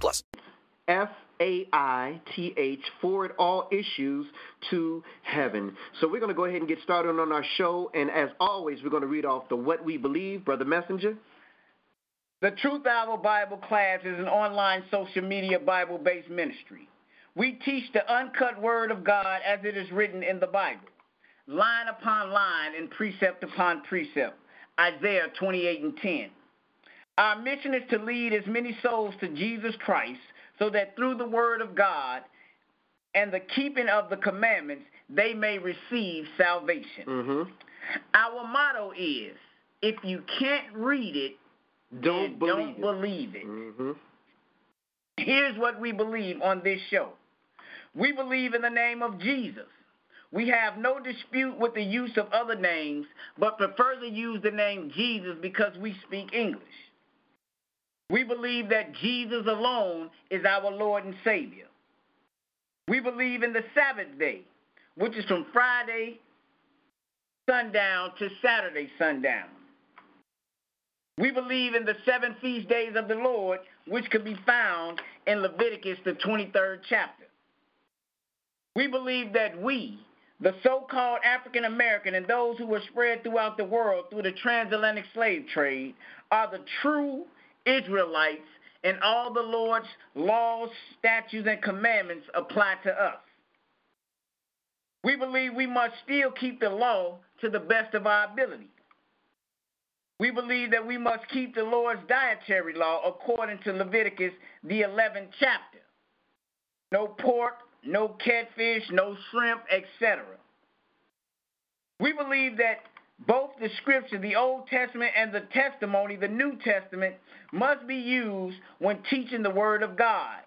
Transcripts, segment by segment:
plus. F A I T H, forward all issues to heaven. So we're going to go ahead and get started on our show. And as always, we're going to read off the What We Believe, Brother Messenger. The Truth Hour Bible class is an online social media Bible based ministry. We teach the uncut word of God as it is written in the Bible, line upon line and precept upon precept. Isaiah 28 and 10. Our mission is to lead as many souls to Jesus Christ so that through the word of God and the keeping of the commandments, they may receive salvation. Mm-hmm. Our motto is if you can't read it, Don't believe don't it. believe it. Mm-hmm. Here's what we believe on this show we believe in the name of Jesus. We have no dispute with the use of other names, but prefer to use the name Jesus because we speak English. We believe that Jesus alone is our Lord and Savior. We believe in the Sabbath day, which is from Friday sundown to Saturday sundown. We believe in the seven feast days of the Lord, which can be found in Leviticus, the 23rd chapter. We believe that we, the so called African American, and those who were spread throughout the world through the transatlantic slave trade, are the true Israelites, and all the Lord's laws, statutes, and commandments apply to us. We believe we must still keep the law to the best of our ability. We believe that we must keep the Lord's dietary law according to Leviticus, the 11th chapter. No pork, no catfish, no shrimp, etc. We believe that both the scripture, the Old Testament, and the testimony, the New Testament, must be used when teaching the Word of God.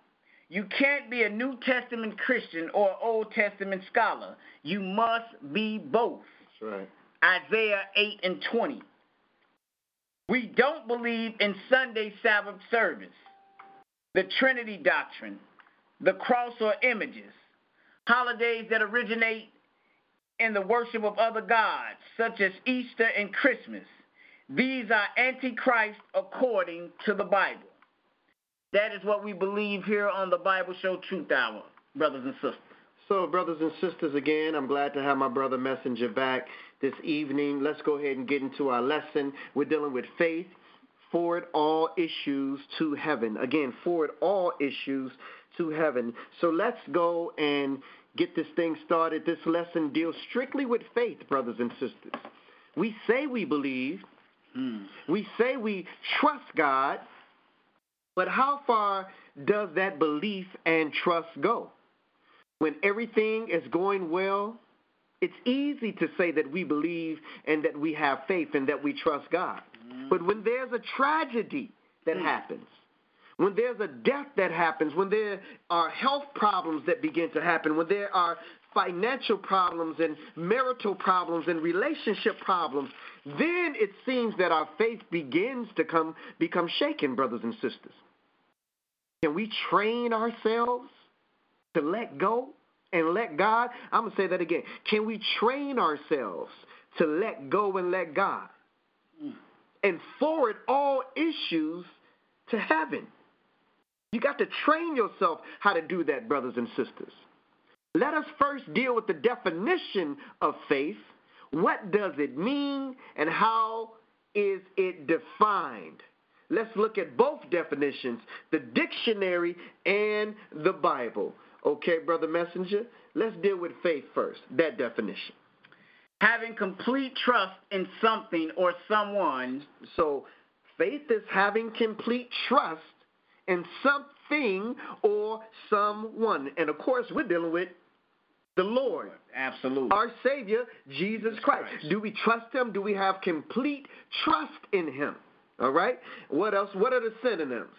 You can't be a New Testament Christian or an Old Testament scholar. You must be both. That's right. Isaiah 8 and 20. We don't believe in Sunday Sabbath service, the Trinity doctrine, the cross or images, holidays that originate in the worship of other gods, such as Easter and Christmas. These are antichrist according to the Bible. That is what we believe here on the Bible Show Truth Hour, brothers and sisters. So, brothers and sisters, again, I'm glad to have my brother Messenger back this evening. Let's go ahead and get into our lesson. We're dealing with faith, forward all issues to heaven. Again, forward all issues to heaven. So, let's go and get this thing started. This lesson deals strictly with faith, brothers and sisters. We say we believe, hmm. we say we trust God, but how far does that belief and trust go? when everything is going well, it's easy to say that we believe and that we have faith and that we trust God. Hmm. But when there's a tragedy that hmm. happens, when there's a death that happens, when there are health problems that begin to happen, when there are financial problems and marital problems and relationship problems, then it seems that our faith begins to come become shaken, brothers and sisters. Can we train ourselves to let go and let God? I'm going to say that again. Can we train ourselves to let go and let God mm. and forward all issues to heaven? You got to train yourself how to do that, brothers and sisters. Let us first deal with the definition of faith. What does it mean and how is it defined? Let's look at both definitions, the dictionary and the Bible. Okay, Brother Messenger, let's deal with faith first, that definition. Having complete trust in something or someone So, faith is having complete trust in something or someone. And of course, we're dealing with the Lord, Absolutely. our Savior, Jesus Christ. Christ. Do we trust Him? Do we have complete trust in Him? All right? What else? What are the synonyms?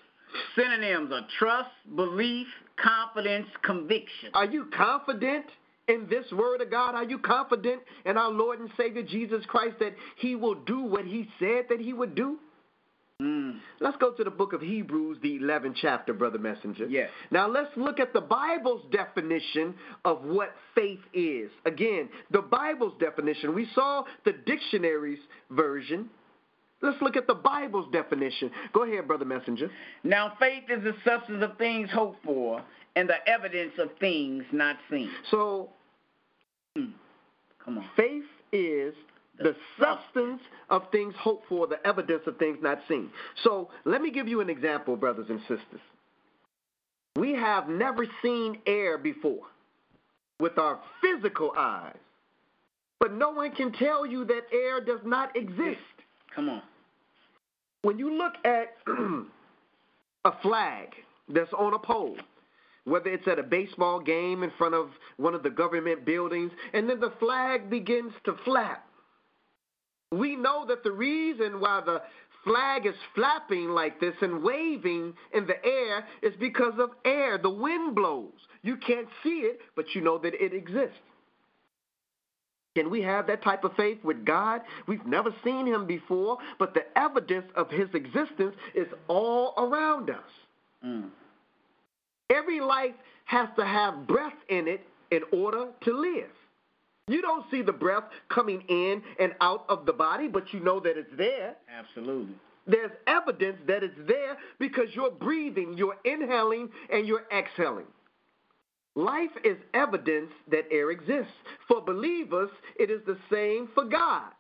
Synonyms are trust, belief, confidence, conviction. Are you confident in this word of God? Are you confident in our Lord and Savior Jesus Christ that he will do what he said that he would do? Mm. Let's go to the book of Hebrews, the 11th chapter, Brother Messenger. Yes. Now let's look at the Bible's definition of what faith is. Again, the Bible's definition. We saw the dictionary's version. Let's look at the Bible's definition. Go ahead, Brother Messenger. Now, faith is the substance of things hoped for and the evidence of things not seen. So, Come on. faith is the substance of things hoped for, the evidence of things not seen. So, let me give you an example, brothers and sisters. We have never seen air before with our physical eyes, but no one can tell you that air does not exist. Come on. When you look at a flag that's on a pole, whether it's at a baseball game in front of one of the government buildings, and then the flag begins to flap. We know that the reason why the flag is flapping like this and waving in the air is because of air. The wind blows. You can't see it, but you know that it exists. Can we have that type of faith with God? We've never seen him before, but the evidence of his existence is all around us. Mm. Every life has to have breath in it in order to live. You don't see the breath coming in and out of the body, but you know that it's there. Absolutely. There's evidence that it's there because you're breathing, you're inhaling, and you're exhaling. Life is evidence that air exists. For believers, it is the same for God.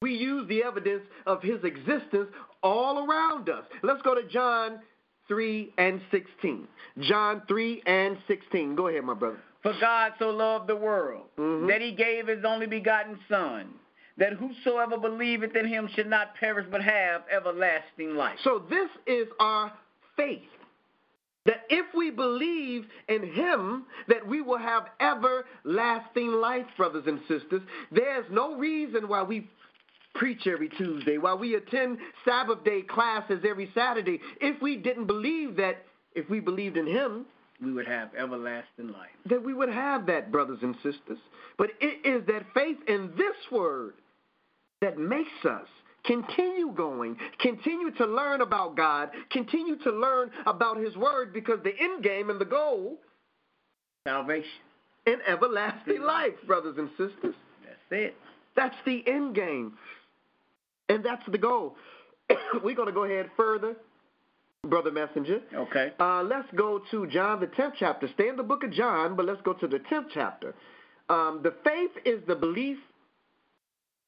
We use the evidence of his existence all around us. Let's go to John 3 and 16. John 3 and 16. Go ahead, my brother. For God so loved the world Mhm. that he gave his only begotten Son, that whosoever believeth in him should not perish but have everlasting life. So this is our faith. That if we believe in him, that we will have everlasting life, brothers and sisters. There's no reason why we preach every Tuesday, why we attend Sabbath day classes every Saturday, if we didn't believe that, if we believed in him, we would have everlasting life. that we would have that, brothers and sisters. But it is that faith in this word that makes us continue going, continue to learn about God, continue to learn about His word because the end game and the goal Salvation. and everlasting life, brothers and sisters. That's it. That's the end game. And that's the goal. We're going to go ahead further, Brother Messenger. Okay. Uh, let's go to John, the 10th chapter. Stay in the book of John, but let's go to the 10th chapter. Um, the faith is the belief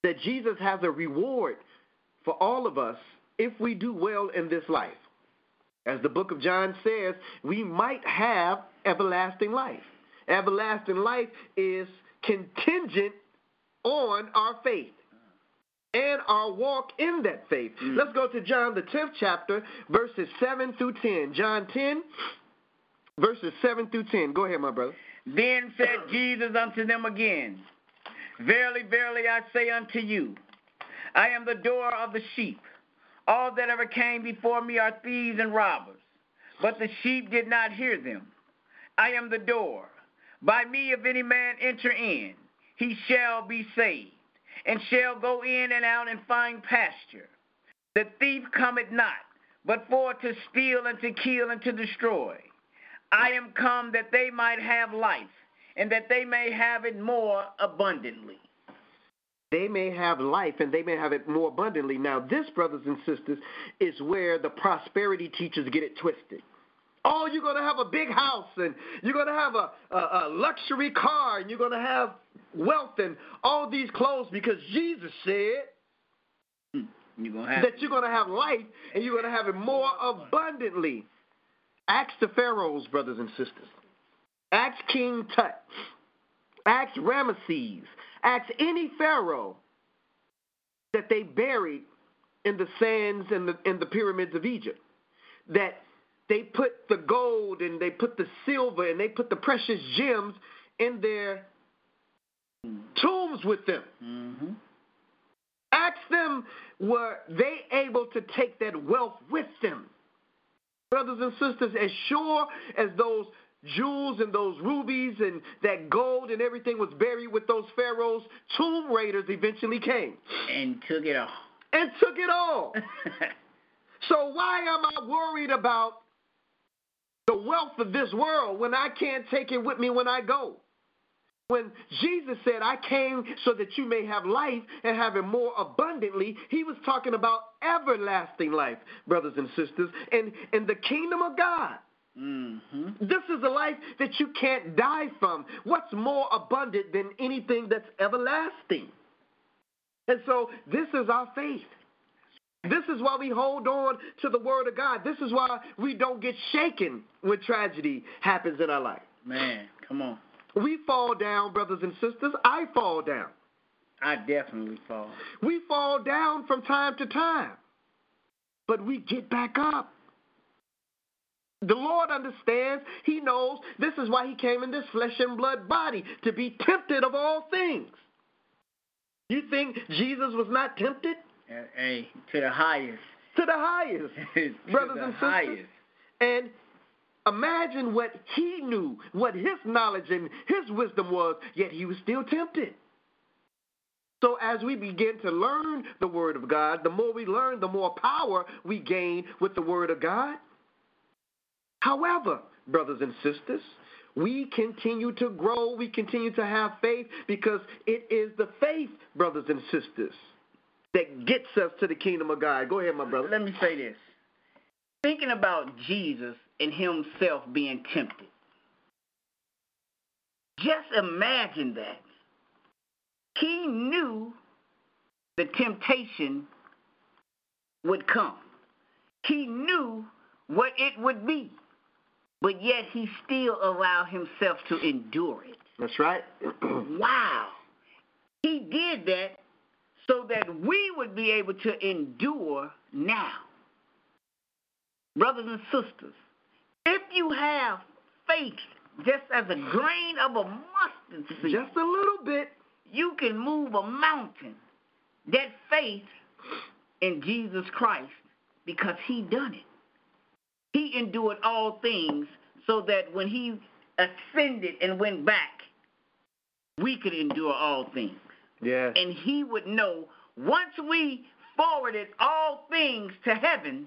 that Jesus has a reward for all of us if we do well in this life. As the book of John says, we might have everlasting life. Everlasting life is contingent on our faith and our walk in that faith. Mm. Let's go to John, the 10th chapter, verses 7 through 10. John 10, verses 7 through 10. Go ahead, my brother. Then said Jesus unto them again, Verily, verily, I say unto you, I am the door of the sheep. All that ever came before me are thieves and robbers, but the sheep did not hear them. I am the door. By me, if any man enter in, he shall be saved, and shall go in and out and find pasture. The thief cometh not, but for to steal and to kill and to destroy. I am come that they might have life, and that they may have it more abundantly. They may have life and they may have it more abundantly. Now, this, brothers and sisters, is where the prosperity teachers get it twisted. Oh, you're going to have a big house and you're going to have a, a, a luxury car and you're going to have wealth and all these clothes because Jesus said hmm, You're gonna have that you're going to have life and you're going to have it more abundantly. Ask the pharaohs, brothers and sisters. Ask King Tut. Ask Ramesses. Ask any pharaoh that they buried in the sands and the, in the pyramids of Egypt. That they put the gold and they put the silver and they put the precious gems in their tombs with them. hmm Ask them, were they able to take that wealth with them? Brothers and sisters, as sure as those jewels and those rubies and that gold and everything was buried with those pharaohs, tomb raiders eventually came and took it all. and took it all. so why am I worried about the wealth of this world when I can't take it with me when I go? When Jesus said, I came so that you may have life and have it more abundantly, he was talking about everlasting life, brothers and sisters, and, and the kingdom of God. Mm-hmm. This is a life that you can't die from. What's more abundant than anything that's everlasting? And so this is our faith. This is why we hold on to the word of God. This is why we don't get shaken when tragedy happens in our life. Man, come on. We fall down, brothers and sisters. I fall down. I definitely fall. We fall down from time to time, but we get back up. The Lord understands. He knows. This is why He came in this flesh and blood body to be tempted of all things. You think Jesus was not tempted? Hey, to the highest. To the highest, to brothers the and sisters. highest. And imagine what he knew, what his knowledge and his wisdom was, yet he was still tempted. So as we begin to learn the Word of God, the more we learn, the more power we gain with the Word of God. However, brothers and sisters, we continue to grow, we continue to have faith because it is the faith, brothers and sisters, that gets us to the kingdom of God. Go ahead, my brother. Let me say this. Thinking about Jesus and himself being tempted. Just imagine that. He knew the temptation would come. He knew what it would be. But yet he still allowed himself to endure it. That's right. Wow. He did that that we would be able to endure now. Brothers and sisters, if you have faith just as a grain of a mustard seed, Just a little bit. you can move a mountain. That faith in Jesus Christ because he done it. He endured all things so that when he ascended and went back, we could endure all things. Yes. And he would know once we forwarded all things to heaven,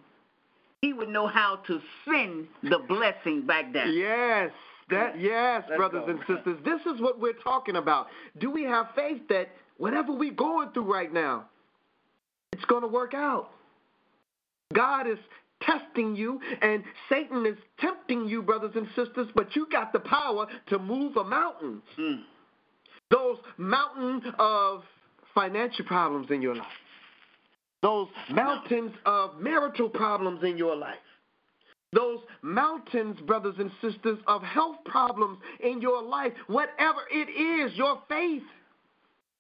he would know how to send the blessing back down. Yes. That yes, Let's brothers go. and sisters. This is what we're talking about. Do we have faith that whatever we're going through right now, it's going to work out? God is testing you and Satan is tempting you, brothers and sisters, but you got the power to move a mountain. Mm. Those mountain of financial problems in your life. Those mountains of marital problems in your life. Those mountains, brothers and sisters, of health problems in your life. Whatever it is, your faith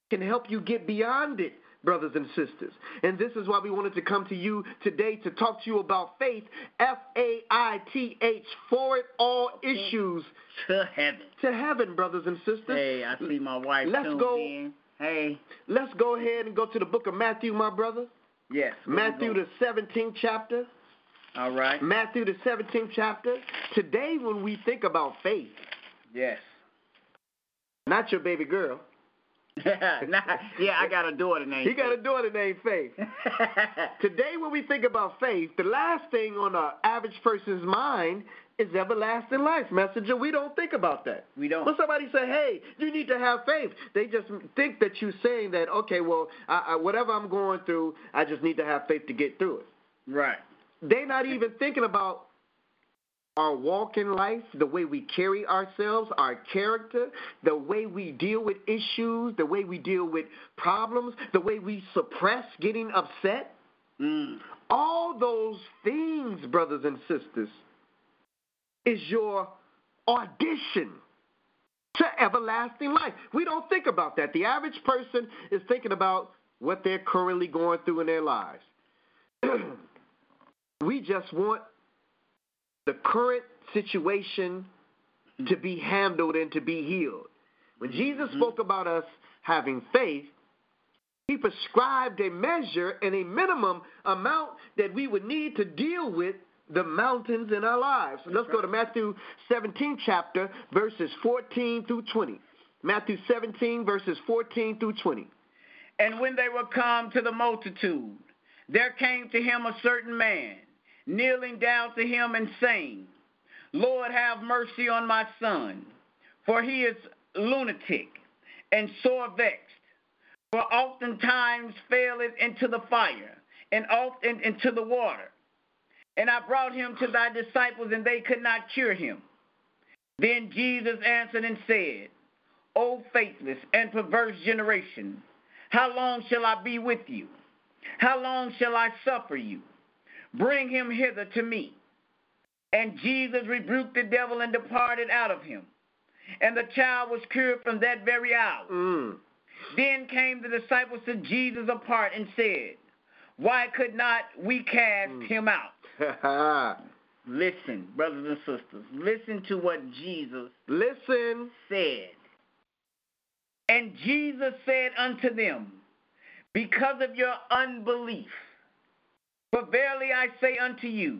can help you get beyond it, brothers and sisters. And this is why we wanted to come to you today to talk to you about faith, F A I T H, forward all issues To heaven. to heaven, brothers and sisters. Hey, I see my wife Let's go. in. Hey, Let's go ahead and go to the book of Matthew, my brother. yes. Matthew, the 17th chapter. All right. Matthew, the 17th chapter. Today, when we think about faith, Yes. not your baby girl, nah, yeah, I got a daughter named. he got a daughter named Faith. Today, when we think about faith, the last thing on an average person's mind is everlasting life. Messenger, we don't think about that. we don't. When somebody say, "Hey, you need to have faith," they just think that you're saying that, okay, well, I, I, whatever I'm going through, I just need to have faith to get through it. Right. They're not even thinking about our walk in life, the way we carry ourselves, our character, the way we deal with issues, the way we deal with problems, the way we suppress getting upset. Mm. All those things, brothers and sisters, is your audition to everlasting life. We don't think about that. The average person is thinking about what they're currently going through in their lives. we just want the current situation to be handled and to be healed. When Jesus mm-hmm. spoke about us having faith, he prescribed a measure and a minimum amount that we would need to deal with the mountains in our lives. Let's go to Matthew 17 chapter, verses 14 through 20. Matthew 17, verses 14 through 20. And when they were come to the multitude, there came to him a certain man, kneeling down to him and saying, Lord, have mercy on my son, for he is lunatic and sore vexed. For oftentimes faileth into the fire, and often into the water. And I brought him to thy disciples, and they could not cure him. Then Jesus answered and said, O faithless and perverse generation, how long shall I be with you? How long shall I suffer you? Bring him hither to me. And Jesus rebuked the devil and departed out of him. And the child was cured from that very hour. Mm. Then came the disciples to Jesus apart and said, Why could not we cast Mm. him out? Listen, brothers and sisters, listen to what Jesus Listen. said. And Jesus said unto them, Because of your unbelief, for verily I say unto you,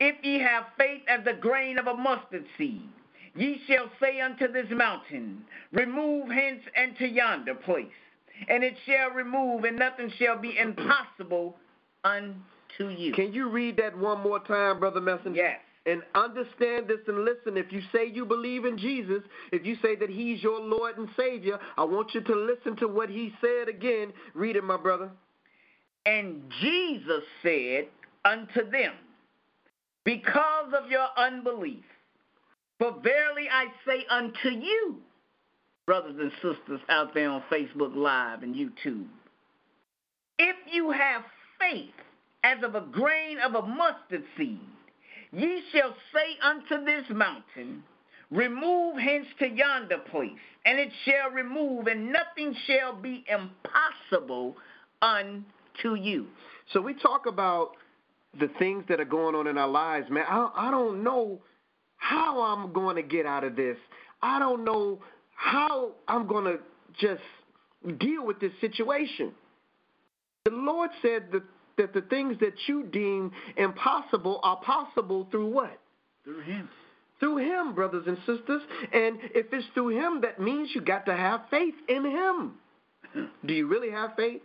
if ye have faith as the grain of a mustard seed, ye shall say unto this mountain, Remove hence and to yonder place, and it shall remove, and nothing shall be impossible unto you. Can you read that one more time, Brother Messenger? Yes. And understand this and listen. If you say you believe in Jesus, if you say that He's your Lord and Savior, I want you to listen to what He said again. Read it, my brother. And Jesus said unto them, Because of your unbelief, for verily I say unto you, brothers and sisters out there on Facebook Live and YouTube, if you have faith as of a grain of a mustard seed, ye shall say unto this mountain, Remove hence to yonder place, and it shall remove, and nothing shall be impossible unto you. So we talk about the things that are going on in our lives, man. I, I don't know how I'm going to get out of this. I don't know how I'm going to just deal with this situation. The Lord said that, that the things that you deem impossible are possible through what? Through him. Through Him, brothers and sisters. And if it's through Him, that means you got to have faith in Him. Do you really have faith?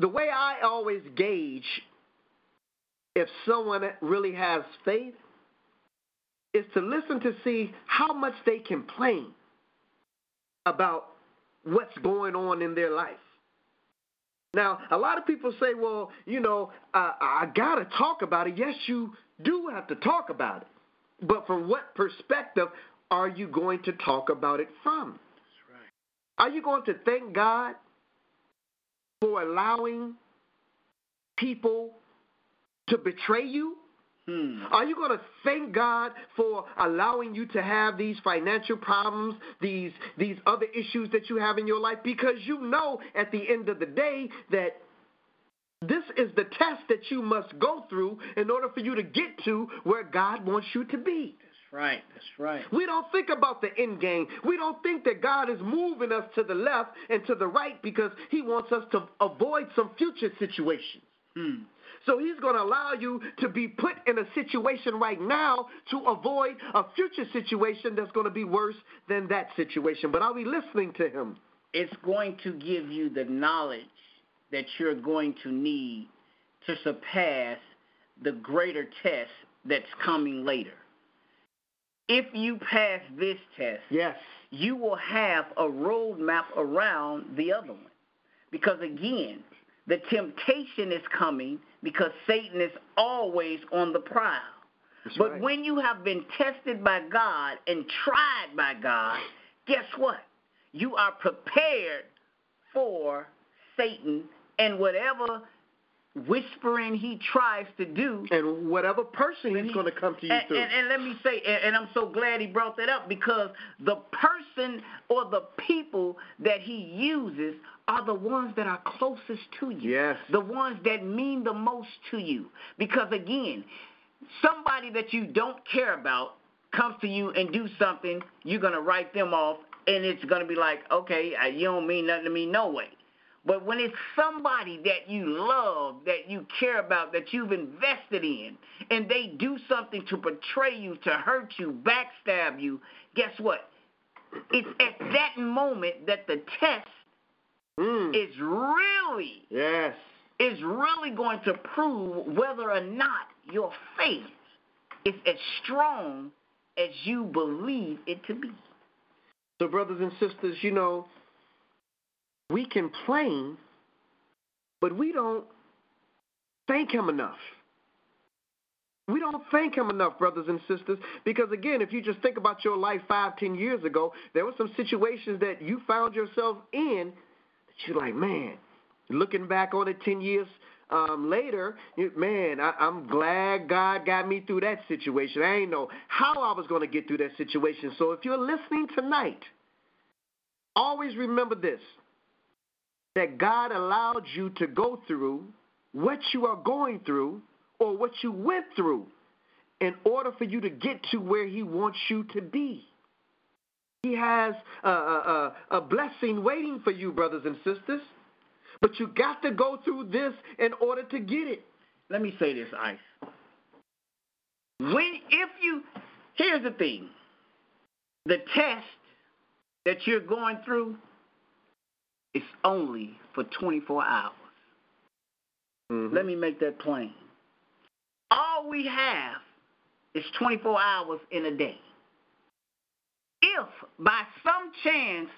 The way I always gauge if someone really has faith is to listen to see how much they complain about what's going on in their life. Now, a lot of people say, well, you know, I, I got to talk about it. Yes, you do have to talk about it. But from what perspective are you going to talk about it from? Right. Are you going to thank God for allowing people to betray you? Hmm. Are you going to thank God for allowing you to have these financial problems, these these other issues that you have in your life because you know at the end of the day that this is the test that you must go through in order for you to get to where God wants you to be. That's right. That's right. We don't think about the end game. We don't think that God is moving us to the left and to the right because he wants us to avoid some future situations. Hmm. So he's going to allow you to be put in a situation right now to avoid a future situation that's going to be worse than that situation. But are we listening to him? It's going to give you the knowledge that you're going to need to surpass the greater test that's coming later. If you pass this test, Yes. you will have a roadmap around the other one. Because again, the temptation is coming because Satan is always on the prowl. That's but right. when you have been tested by God and tried by God, guess what? You are prepared for Satan and whatever whispering he tries to do. And whatever person he's he- going to come to you and, through. and, and let me say, and, and I'm so glad he brought that up because the person or the people that he uses are the ones that are closest to you. Yes. The ones that mean the most to you. Because again, somebody that you don't care about comes to you and do something, you're going to write them off, and it's going to be like, okay, you don't mean nothing to me, no way. But when it's somebody that you love, that you care about, that you've invested in, and they do something to betray you, to hurt you, backstab you, guess what? It's at that moment that the test Mm. is really Yes. is really going to prove whether or not your faith is as strong as you believe it to be. So, brothers and sisters, you know, we complain, but we don't thank Him enough. We don't thank Him enough, brothers and sisters, because again, if you just think about your life five, ten years ago, there were some situations that you found yourself in that you're like, man, looking back on it ten years um, later, man, I, I'm glad God got me through that situation. I ain't know how I was going to get through that situation. So if you're listening tonight, always remember this that God allowed you to go through what you are going through or what you went through in order for you to get to where He wants you to be. He has a, a, a, blessing waiting for you, brothers and sisters. But you got to go through this in order to get it. Let me say this, Ice. When if you here's the thing. The test that you're going through is only for 24 hours. Mm-hmm. Let me make that plain. All we have is 24 hours in a day. If by some chance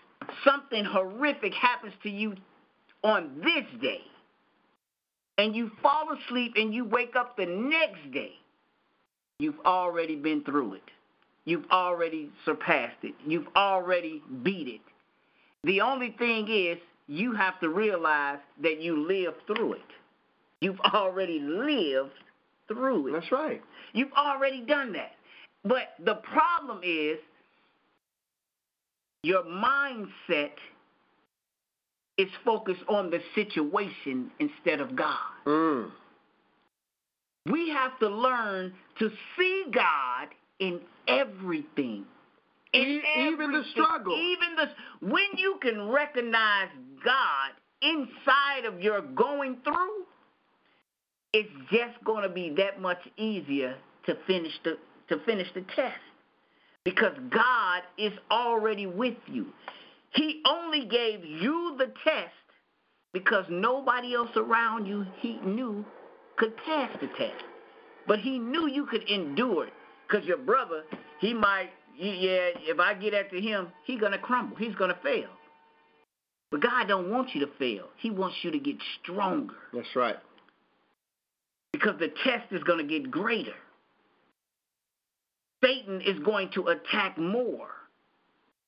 something horrific happens to you on this day, and you fall asleep and you wake up the next day, you've already been through it. You've already surpassed it. You've already beat it. The only thing is, you have to realize that you lived through it. You've already lived through it. That's right. You've already done that. But the problem is your mindset is focused on the situation instead of God. Mm. We have to learn to see God in everything. E- even the struggle. Even the when you can recognize God inside of your going through, it's just going to be that much easier to finish the to finish the test because God is already with you. He only gave you the test because nobody else around you he knew could pass the test. But he knew you could endure it because your brother, he might, yeah, if I get after him, he's going to crumble. He's going to fail. But God don't want you to fail. He wants you to get stronger That's right. because the test is going to get greater. Satan is going to attack more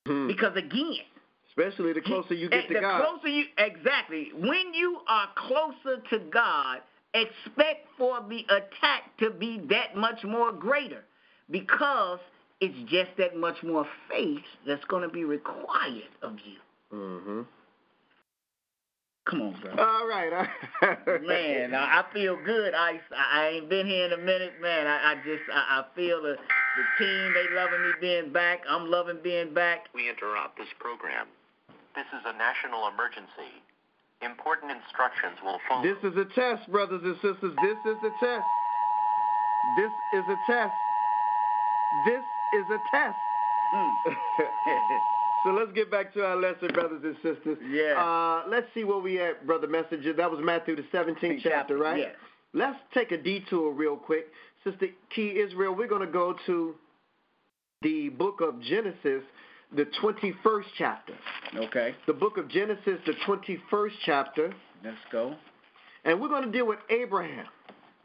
Hmm. because again, Especially the closer you get to the God. closer you exactly when you are closer to God, expect for the attack to be that much more greater because it's just that much more faith that's going to be required of you. Mm-hmm. Come on, bro. All right. all right. Man, I, I feel good. I, I ain't been here in a minute, man. I, I just I, I feel the the team they loving me being back. I'm loving being back. We interrupt this program. This is a national emergency. Important instructions will follow. This is a test, brothers and sisters. This is a test. This is a test. This is a test. Mm. so let's get back to our lesson, brothers and sisters. Yeah. Uh, let's see where we at, brother messenger. That was Matthew the 17th chapter, right? Yes. Let's take a detour real quick. Sister Key Israel, we're going to go to the book of Genesis, the 21st chapter. Okay, The book of Genesis, the 21st chapter, let's go. and we're going to deal with Abraham.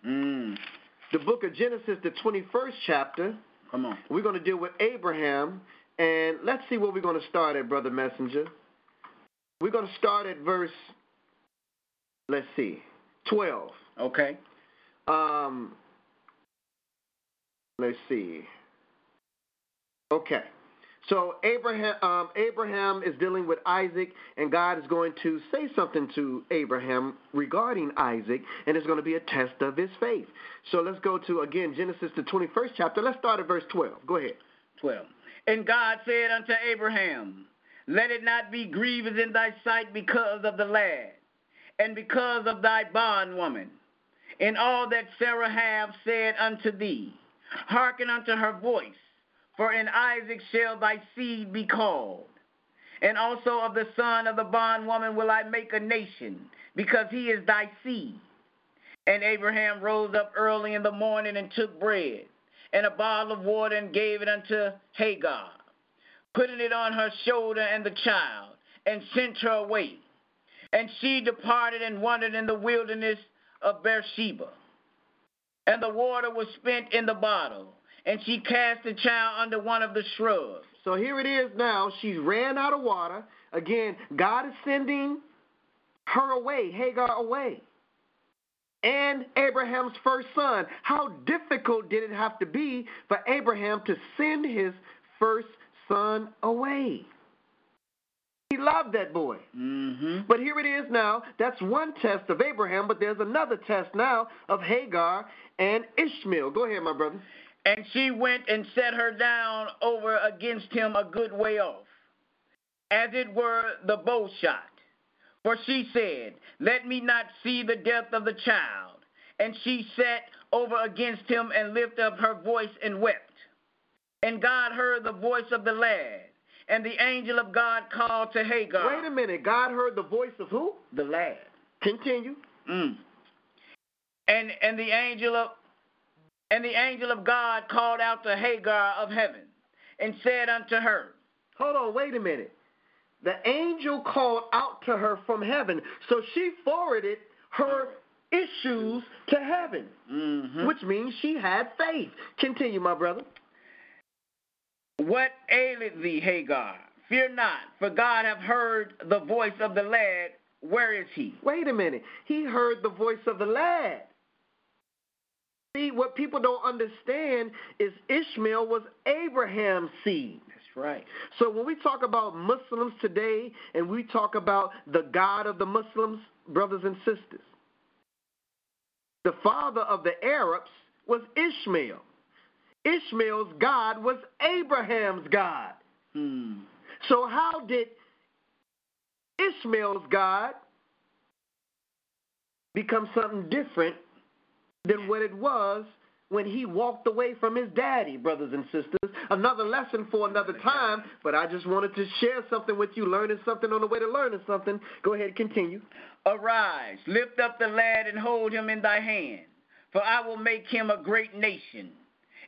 Mm. The book of Genesis, the 21st chapter, Come on. we're going to deal with Abraham, and let's see where we're going to start at, Brother Messenger. We're going to start at verse, let's see, 12. Okay. Um, let's see. Okay. So Abraham, um, Abraham is dealing with Isaac, and God is going to say something to Abraham regarding Isaac, and it's going to be a test of his faith. So let's go to again Genesis the twenty-first chapter. Let's start at verse twelve. Go ahead. 12. And God said unto Abraham, Let it not be grievous in thy sight because of the lad, and because of thy bondwoman, and all that Sarah hath said unto thee. Hearken unto her voice, for in Isaac shall thy seed be called. And also of the son of the bondwoman will I make a nation, because he is thy seed. And Abraham rose up early in the morning and took bread and a bottle of water and gave it unto Hagar, putting it on her shoulder and the child, and sent her away. And she departed and wandered in the wilderness of Beersheba. And the water was spent in the bottle, and she cast the child under one of the shrubs. So here it is now. She ran out of water. Again, God is sending her away, Hagar away. And Abraham's first son. How difficult did it have to be for Abraham to send his first son away? He loved that boy. Mm-hmm. But here it is now. That's one test of Abraham, but there's another test now of Hagar and Ishmael. Go ahead, my brother. And she went and set her down over against him a good way off, as it were the bow shot. For she said, Let me not see the death of the child. And she sat over against him and lifted up her voice and wept. And God heard the voice of the lad. And the angel of God called to Hagar. Wait a minute. God heard the voice of who? The lad. Continue. Mm. And and the angel of and the angel of God called out to Hagar of heaven and said unto her, Hold on, wait a minute. The angel called out to her from heaven, so she forwarded her issues to heaven, mm-hmm. which means she had faith. Continue, my brother. What aileth thee, Hagar? Fear not, for God hath heard the voice of the lad. Where is he? Wait a minute. He heard the voice of the lad. See, what people don't understand is Ishmael was Abraham's seed. That's right. So when we talk about Muslims today and we talk about the God of the Muslims, brothers and sisters, the father of the Arabs was Ishmael. Ishmael's God was Abraham's God. Hmm. So how did Ishmael's God become something different than what it was when he walked away from his daddy, brothers and sisters. Another lesson for another time, but I just wanted to share something with you, learning something on the way to learning something. Go ahead, continue. Arise, lift up the lad and hold him in thy hand, for I will make him a great nation.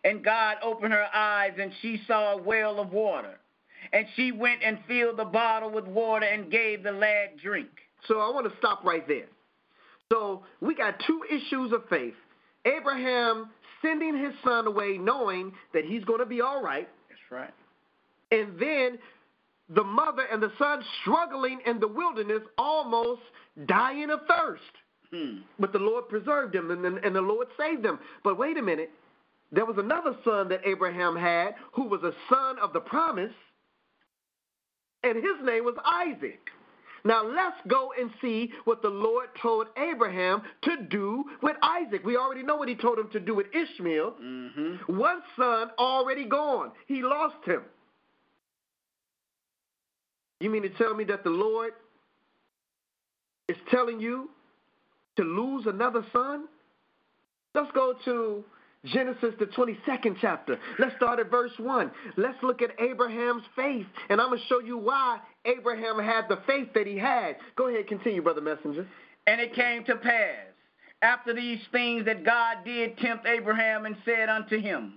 And God opened her eyes, and she saw a well of water. And she went and filled the bottle with water and gave the lad drink. So I want to stop right there. So we got two issues of faith. Abraham sending his son away knowing that he's going to be all right. That's right. And then the mother and the son struggling in the wilderness, almost dying of thirst. Hmm. But the Lord preserved them and, and, and the Lord saved them. But wait a minute. There was another son that Abraham had who was a son of the promise, and his name was Isaac. Now let's go and see what the Lord told Abraham to do with Isaac. We already know what he told him to do with Ishmael. Mm-hmm. One son already gone. He lost him. You mean to tell me that the Lord is telling you to lose another son? Let's go to Genesis, the 22nd chapter. Let's start at verse 1. Let's look at Abraham's faith, and I'm going to show you why Abraham had the faith that he had. Go ahead, continue, Brother Messenger. And it came to pass, after these things, that God did tempt Abraham and said unto him,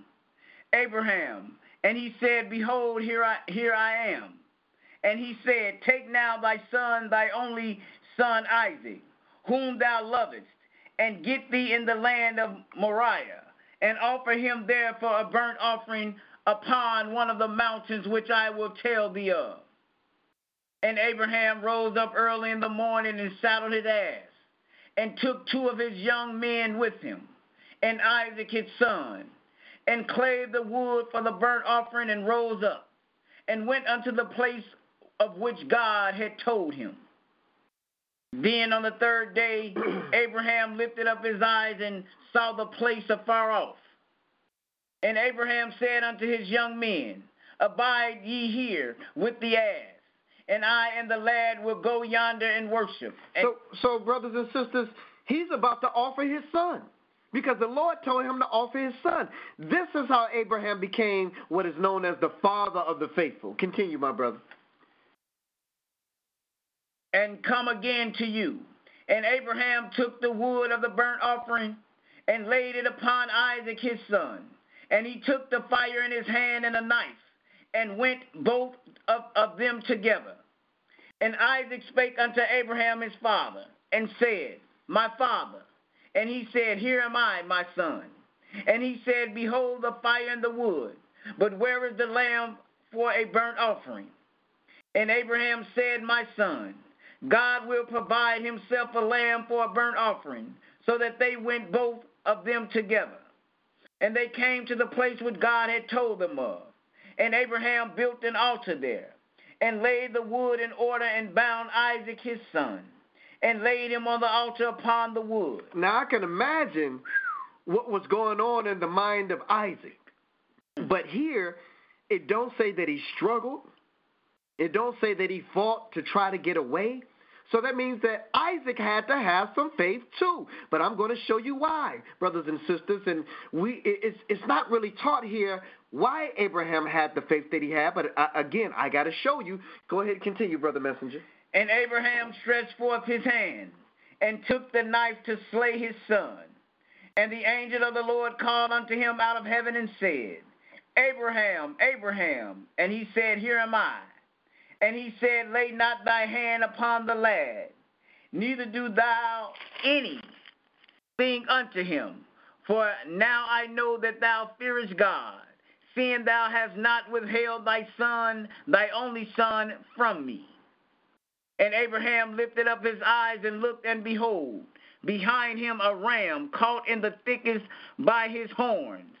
Abraham, and he said, Behold, here I, here I am. And he said, Take now thy son, thy only son Isaac, whom thou lovest, and get thee in the land of Moriah and offer him there for a burnt offering upon one of the mountains which I will tell thee of. And Abraham rose up early in the morning and saddled his ass, and took two of his young men with him, and Isaac his son, and clave the wood for the burnt offering, and rose up, and went unto the place of which God had told him. Then on the third day, Abraham lifted up his eyes and saw the place afar off. And Abraham said unto his young men, Abide ye here with the ass, and I and the lad will go yonder and worship. And So, so brothers and sisters, he's about to offer his son because the Lord told him to offer his son. This is how Abraham became what is known as the father of the faithful. Continue, my brother. And come again to you. And Abraham took the wood of the burnt offering and laid it upon Isaac his son. And he took the fire in his hand and a knife, and went both of, of them together. And Isaac spake unto Abraham his father, and said, My father. And he said, Here am I, my son. And he said, Behold the fire and the wood, but where is the lamb for a burnt offering? And Abraham said, My son, God will provide himself a lamb for a burnt offering, so that they went both of them together. And they came to the place which God had told them of. And Abraham built an altar there, and laid the wood in order, and bound Isaac his son, and laid him on the altar upon the wood. Now I can imagine what was going on in the mind of Isaac. But here, it don't say that he struggled. It don't say that he fought to try to get away. So that means that Isaac had to have some faith too. But I'm going to show you why, brothers and sisters. And we, it's it's not really taught here why Abraham had the faith that he had. But uh, again, I got to show you. Go ahead continue, brother messenger. And Abraham stretched forth his hand, and took the knife to slay his son. And the angel of the Lord called unto him out of heaven and said, Abraham, Abraham. And he said, Here am I. And he said, Lay not thy hand upon the lad, neither do thou any thing unto him. For now I know that thou fearest God, seeing thou hast not withheld thy son, thy only son, from me. And Abraham lifted up his eyes and looked, and behold, behind him a ram caught in the thickest by his horns.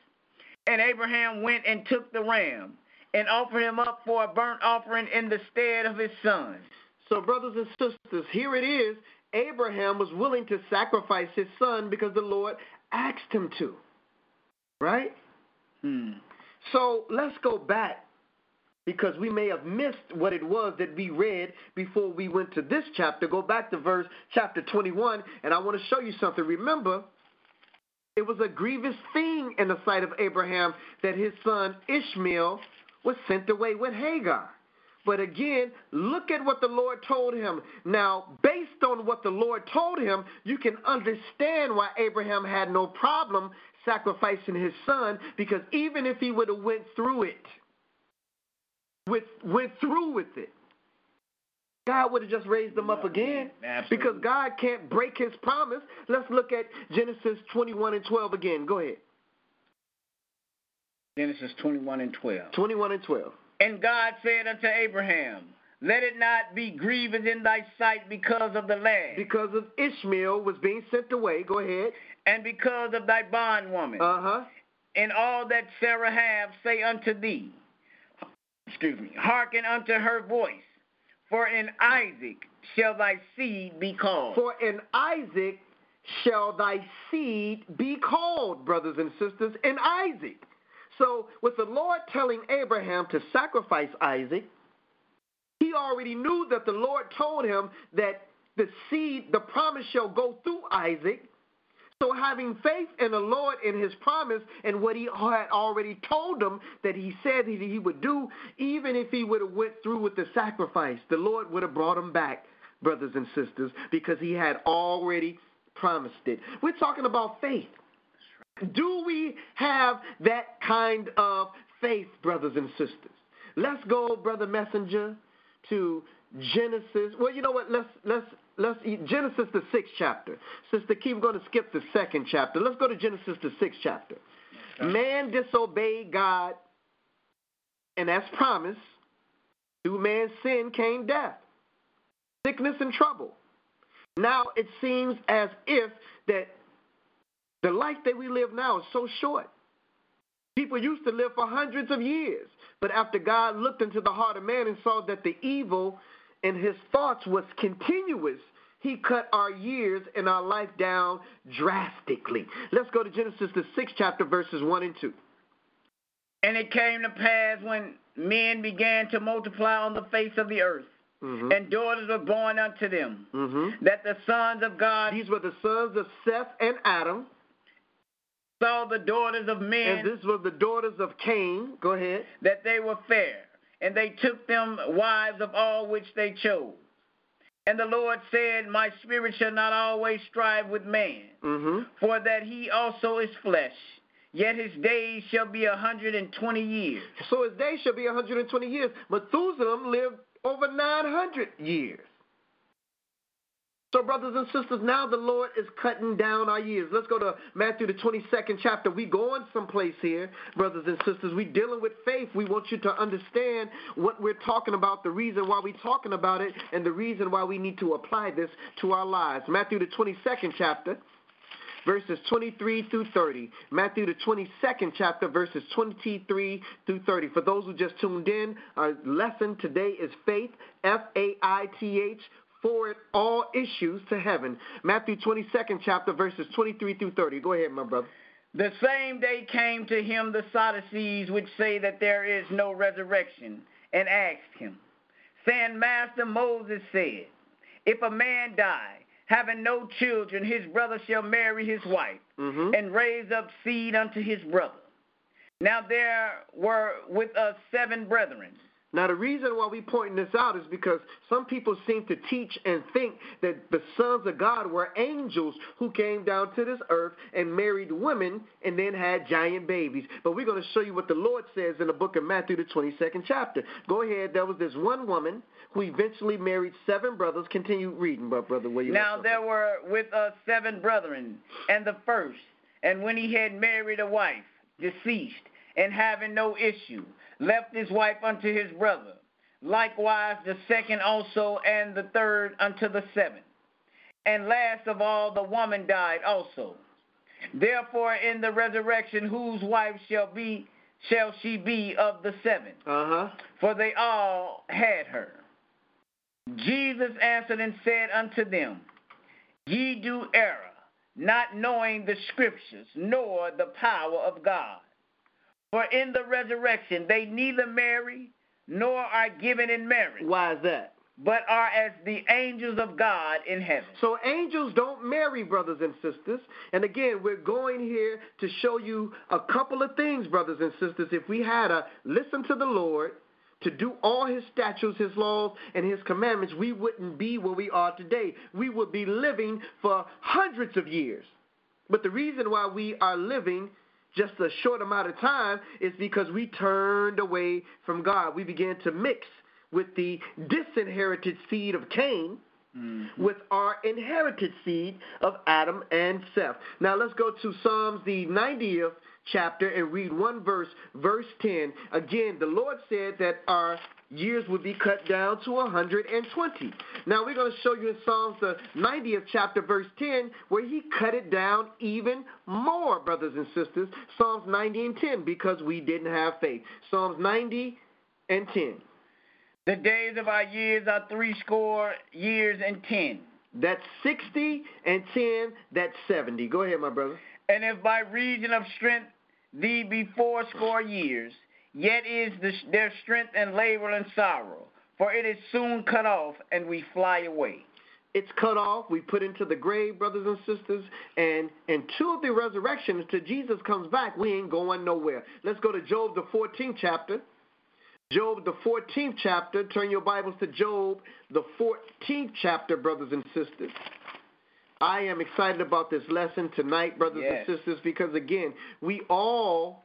And Abraham went and took the ram and offered him up for a burnt offering in the stead of his son. So, brothers and sisters, here it is. Abraham was willing to sacrifice his son because the Lord asked him to. Right? Hmm. So let's go back because we may have missed what it was that we read before we went to this chapter. Go back to verse chapter 21, and I want to show you something. Remember, it was a grievous thing in the sight of Abraham that his son Ishmael was sent away with Hagar. But again, look at what the Lord told him. Now, based on what the Lord told him, you can understand why Abraham had no problem sacrificing his son because even if he would have went through it, with, went through with it, God would have just raised him up again Absolutely. because God can't break his promise. Let's look at Genesis 21 and 12 again. Go ahead. Genesis 21 and 12. 21 and 12. And God said unto Abraham, Let it not be grievous in thy sight because of the lad, Because of Ishmael was being sent away. Go ahead. and because of thy bondwoman, Uh huh. and all that Sarah have say unto thee. Excuse me. Hearken unto her voice, for in Isaac shall thy seed be called. For in Isaac shall thy seed be called, brothers and sisters, in Isaac. So, with the Lord telling Abraham to sacrifice Isaac, he already knew that the Lord told him that the seed, the promise shall go through Isaac. So, having faith in the Lord in his promise and what he had already told him that he said that he would do, even if he would have went through with the sacrifice, the Lord would have brought him back, brothers and sisters, because he had already promised it. We're talking about faith. Do we have that kind of faith, brothers and sisters? Let's go, brother messenger, to Genesis. Well, you know what? Let's let's let's Genesis the sixth chapter. Sister Key, we're going to skip the second chapter. Let's go to Genesis the sixth chapter. Man disobeyed God, and as promised, through man's sin came death, sickness, and trouble. Now it seems as if that the life that we live now is so short. People used to live for hundreds of years, but after God looked into the heart of man and saw that the evil in his thoughts was continuous, he cut our years and our life down drastically. Let's go to Genesis, the sixth chapter, verses 1 and 2. And it came to pass when men began to multiply on the face of the earth, Mhm. and daughters were born unto them. Mhm. That the sons of God These were the sons of Seth and Adam, saw the daughters of men and this was the daughters of Cain. Go ahead. that they were fair, and they took them wives of all which they chose. And the Lord said, My spirit shall not always strive with man, Mhm. for that he also is flesh. Yet his days shall be a hundred and twenty years. So his days shall be a 120 years. Methuselah lived over 900 years. So, brothers and sisters, now the Lord is cutting down our years. Let's go to Matthew, the 22nd chapter. We going someplace here, brothers and sisters. We dealing with faith. We want you to understand what we're talking about, the reason why we're talking about it, and the reason why we need to apply this to our lives. Matthew, the 22nd chapter verses 23 through 30. Matthew, the 22nd chapter, verses 23 through 30. For those who just tuned in, our lesson today is faith, F A I T H, forward all issues to heaven. Matthew 22nd chapter, verses 23 through 30. Go ahead, my brother. The same day came to him the Sadducees, which say that there is no resurrection, and asked him, saying, Master, Moses said, If a man die, having no children, his brother shall marry his wife, Mhm. and raise up seed unto his brother. Now there were with us seven brethren. Now, the reason why we pointing this out is because some people seem to teach and think that the sons of God were angels who came down to this earth and married women and then had giant babies. But we're going to show you what the Lord says in the book of Matthew, the 22nd chapter. Go ahead. There was this one woman who eventually married seven brothers. Continue reading, but brother, where you Now there were with us seven brethren, and the first, and when he had married a wife, deceased, and having no issue, left his wife unto his brother. Likewise the second also, and the third unto the seventh. And last of all, the woman died also. Therefore, in the resurrection, whose wife shall be shall she be of the seven? Uh huh. for they all had her. Jesus answered and said unto them, Ye do error, not knowing the scriptures, nor the power of God. For in the resurrection they neither marry nor are given in marriage, Why is that? but are as the angels of God in heaven. So angels don't marry brothers and sisters. And again, we're going here to show you a couple of things, brothers and sisters. If we had a listen to the Lord, to do all his statutes, his laws, and his commandments, we wouldn't be where we are today. We would be living for hundreds of years. But the reason why we are living just a short amount of time is because we turned away from God. We began to mix with the disinherited seed of Cain mm-hmm. with our inherited seed of Adam and Seth. Now let's go to Psalms, the 90th chapter, and read one verse, verse 10. Again, the Lord said that our years would be cut down to 120. Now we're going to show you in Psalms, the 90th chapter, verse 10, where he cut it down even more, brothers and sisters. Psalms 90 and 10, because we didn't have faith. Psalms 90 and 10. The days of our years are threescore years and ten. That's 60 and 10, that's 70. Go ahead, my brother. And if by reason of strength thee be fourscore years, yet is the, their strength and labor and sorrow, for it is soon cut off, and we fly away. It's cut off. We put into the grave, brothers and sisters. And until the resurrection, until Jesus comes back, we ain't going nowhere. Let's go to Job, the 14th chapter. Job, the 14th chapter. Turn your Bibles to Job, the 14th chapter, brothers and sisters. I am excited about this lesson tonight, brothers Yes. and sisters, because again, we all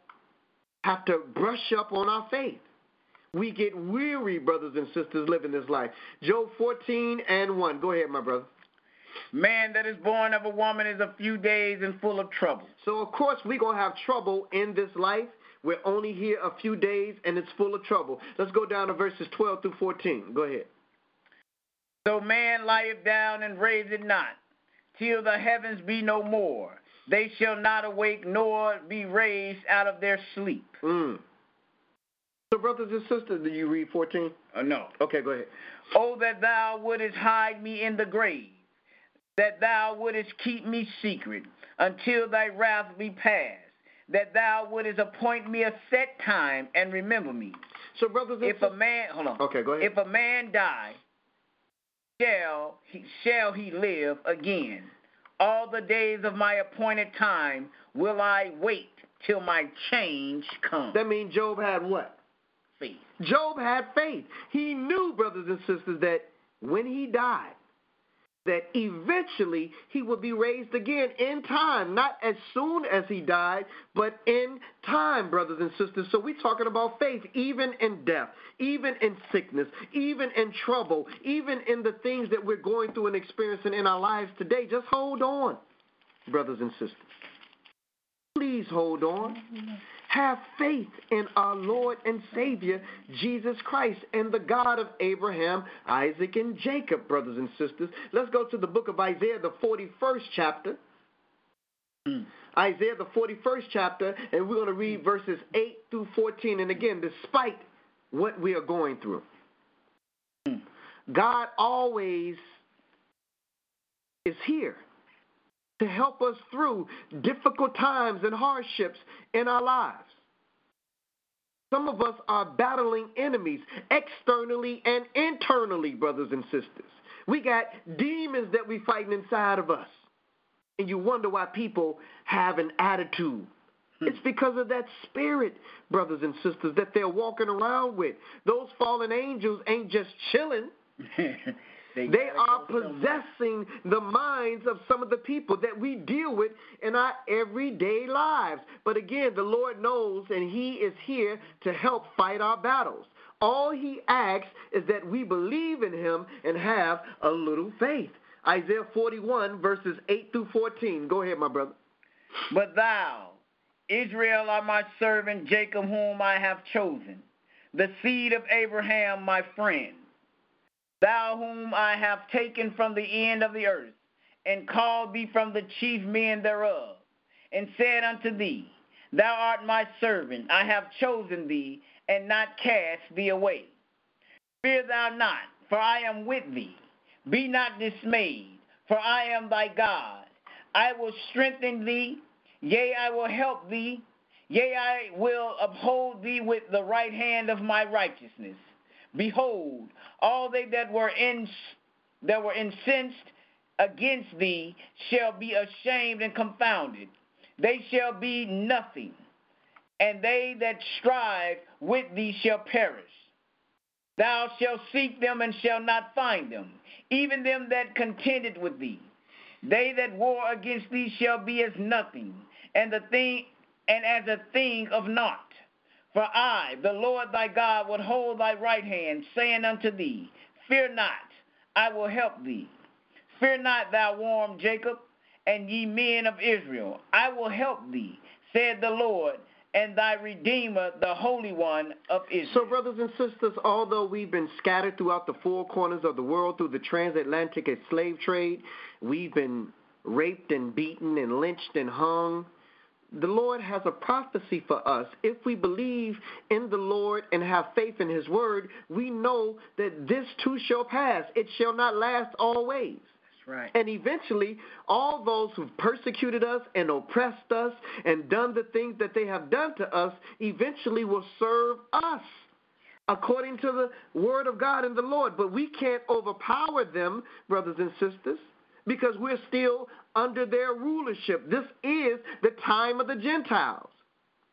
have to brush up on our faith. We get weary, brothers and sisters, living this life. Job 14 and 1. Go ahead, my brother. Man that is born of a woman is a few days and full of trouble. So, of course, we're going to have trouble in this life. We're only here a few days, and it's full of trouble. Let's go down to verses 12 through 14. Go ahead. So man lieth down and raiseth not, till the heavens be no more. They shall not awake nor be raised out of their sleep. Mm. So, brothers and sisters, do you read 14? Uh, no. Okay, go ahead. Oh, that thou wouldest hide me in the grave, that thou wouldest keep me secret until thy wrath be past, that thou wouldest appoint me a set time and remember me. So, brothers and If a man, hold on. Okay, go ahead. If a man die shall he, shall he live again. All the days of my appointed time will I wait till my change comes. That means Job had what? Faith. Job had faith. He knew, brothers and sisters, that when he died, that eventually he would be raised again in time, not as soon as he died, but in time, brothers and sisters. So we're talking about faith, even in death, even in sickness, even in trouble, even in the things that we're going through and experiencing in our lives today. Just hold on, brothers and sisters. Please hold on. Have faith in our Lord and Savior, Jesus Christ, and the God of Abraham, Isaac, and Jacob, brothers and sisters. Let's go to the book of Isaiah, the 41st chapter. Mm. Isaiah, the 41st chapter, and we're going to read verses 8 through 14. And again, despite what we are going through, mm. God always is here to help us through difficult times and hardships in our lives. Some of us are battling enemies externally and internally, brothers and sisters. We got demons that we fighting inside of us. And you wonder why people have an attitude. Hmm. It's because of that spirit, brothers and sisters, that they're walking around with. Those fallen angels ain't just chilling. They, they are possessing the minds of some of the people that we deal with in our everyday lives. But again, the Lord knows, and He is here to help fight our battles. All He asks is that we believe in Him and have a little faith. Isaiah 41, verses 8 through 14. Go ahead, my brother. But thou, Israel, are my servant, Jacob, whom I have chosen, the seed of Abraham, my friend. Thou whom I have taken from the end of the earth, and called thee from the chief men thereof, and said unto thee, Thou art my servant, I have chosen thee, and not cast thee away. Fear thou not, for I am with thee. Be not dismayed, for I am thy God. I will strengthen thee, yea, I will help thee, yea, I will uphold thee with the right hand of my righteousness. Behold, all they that were in that were incensed against thee shall be ashamed and confounded. They shall be nothing, and they that strive with thee shall perish. Thou shalt seek them and shall not find them, even them that contended with thee. They that war against thee shall be as nothing, and the thing and as a thing of naught. For I, the Lord thy God, would hold thy right hand, saying unto thee, Fear not, I will help thee. Fear not, thou warm Jacob, and ye men of Israel, I will help thee, said the Lord, and thy Redeemer, the Holy One of Israel. So, brothers and sisters, although we've been scattered throughout the four corners of the world through the transatlantic slave trade, we've been raped and beaten and lynched and hung the Lord has a prophecy for us. If we believe in the Lord and have faith in His word, we know that this too shall pass. It shall not last always. That's right. And eventually, all those who've persecuted us and oppressed us and done the things that they have done to us eventually will serve us according to the word of God and the Lord. But we can't overpower them, brothers and sisters because we're still under their rulership. This is the time of the Gentiles.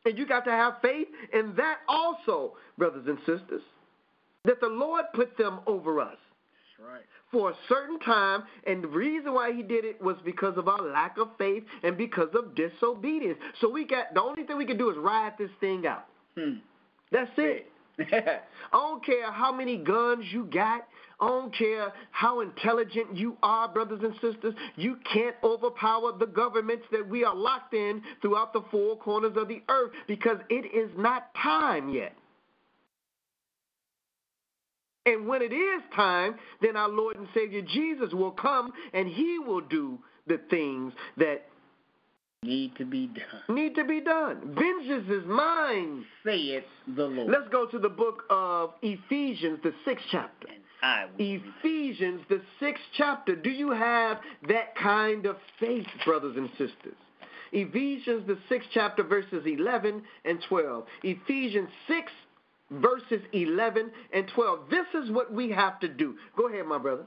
And you got to have faith in that also, brothers and sisters, that the Lord put them over us. Right. For a certain time, and the reason why he did it was because of our lack of faith and because of disobedience. So we got the only thing we can do is ride this thing out. Hmm. That's it. I don't care how many guns you got. I don't care how intelligent you are, brothers and sisters. You can't overpower the governments that we are locked in throughout the four corners of the earth because it is not time yet. And when it is time, then our Lord and Savior Jesus will come and he will do the things that need to be done. Need to be done. Vengeance is mine, saith the Lord. Let's go to the book of Ephesians, the sixth chapter. Ephesians, the sixth chapter. Do you have that kind of faith, brothers and sisters? Ephesians, the sixth chapter, verses 11 and 12. Ephesians 6, verses 11 and 12. This is what we have to do. Go ahead, my brother.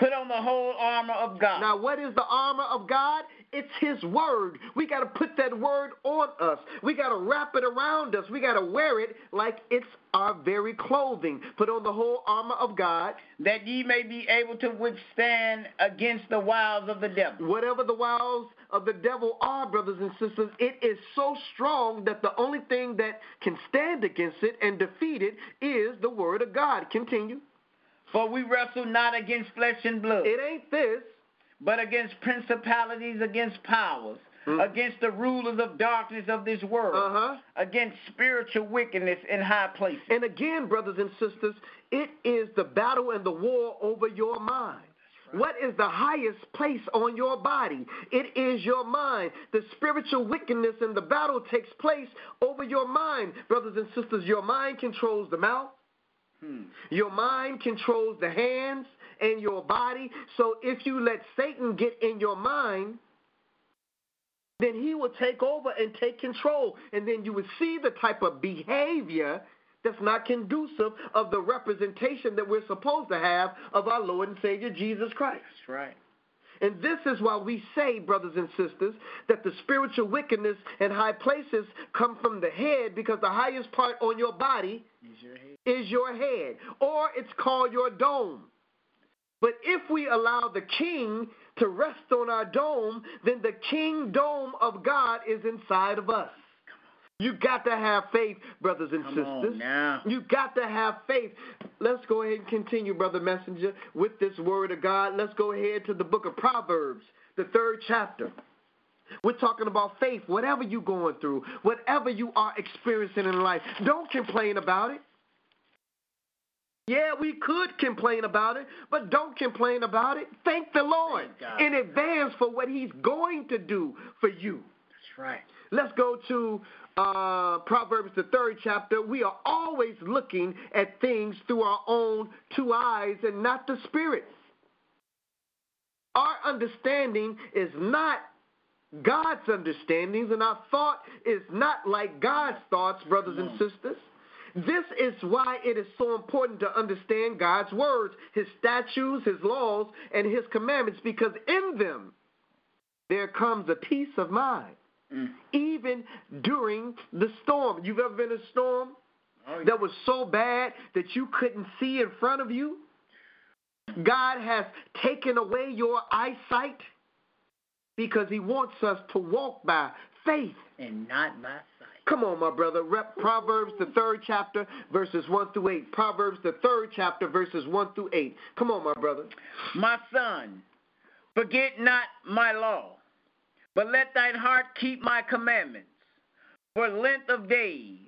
Put on the whole armor of God. Now, what is the armor of God? It's His Word. We got to put that Word on us. We got to wrap it around us. We got to wear it like it's our very clothing. Put on the whole armor of God. that ye may be able to withstand against the wiles of the devil. Whatever the wiles of the devil are, brothers and sisters, it is so strong that the only thing that can stand against it and defeat it is the Word of God. Continue. For we wrestle not against flesh and blood, It ain't this. But against principalities, against powers, Mm. against the rulers of darkness of this world, Uh huh. against spiritual wickedness in high places. And again, brothers and sisters, it is the battle and the war over your mind. What is the highest place on your body? It is your mind. The spiritual wickedness and the battle takes place over your mind. Brothers and sisters, your mind controls the mouth. Hmm. Your mind controls the hands and your body. So if you let Satan get in your mind, then he will take over and take control. And then you would see the type of behavior that's not conducive of the representation that we're supposed to have of our Lord and Savior Jesus Christ. That's right. And this is why we say, brothers and sisters, that the spiritual wickedness in high places come from the head because the highest part on your body Use your head. is your head, or it's called your dome. But if we allow the king to rest on our dome, then the kingdom of God is inside of us. You got to have faith, brothers and Come sisters. You got to have faith. Let's go ahead and continue, Brother Messenger, with this word of God. Let's go ahead to the book of Proverbs, the third chapter. We're talking about faith. Whatever you're going through, whatever you are experiencing in life, don't complain about it. Yeah, we could complain about it, but don't complain about it. Thank the Lord Thank in advance for what He's going to do for you. That's right. Let's go to uh, Proverbs, the third chapter. We are always looking at things through our own two eyes and not the Spirit. Our understanding is not God's understandings, and our thought is not like God's thoughts, brothers and sisters. This is why it is so important to understand God's words, His statutes, His laws, and His commandments, because in them there comes a peace of mind Mm. even during the storm. You've ever been in a storm Oh, yeah. that was so bad that you couldn't see in front of you? God has taken away your eyesight because He wants us to walk by faith. and not by sight. Come on, my brother. Rep Proverbs, the third chapter, verses 1 through 8. Proverbs, the third chapter, verses 1 through 8. Come on, my brother. My son, forget not my law, but let thine heart keep my commandments. For length of days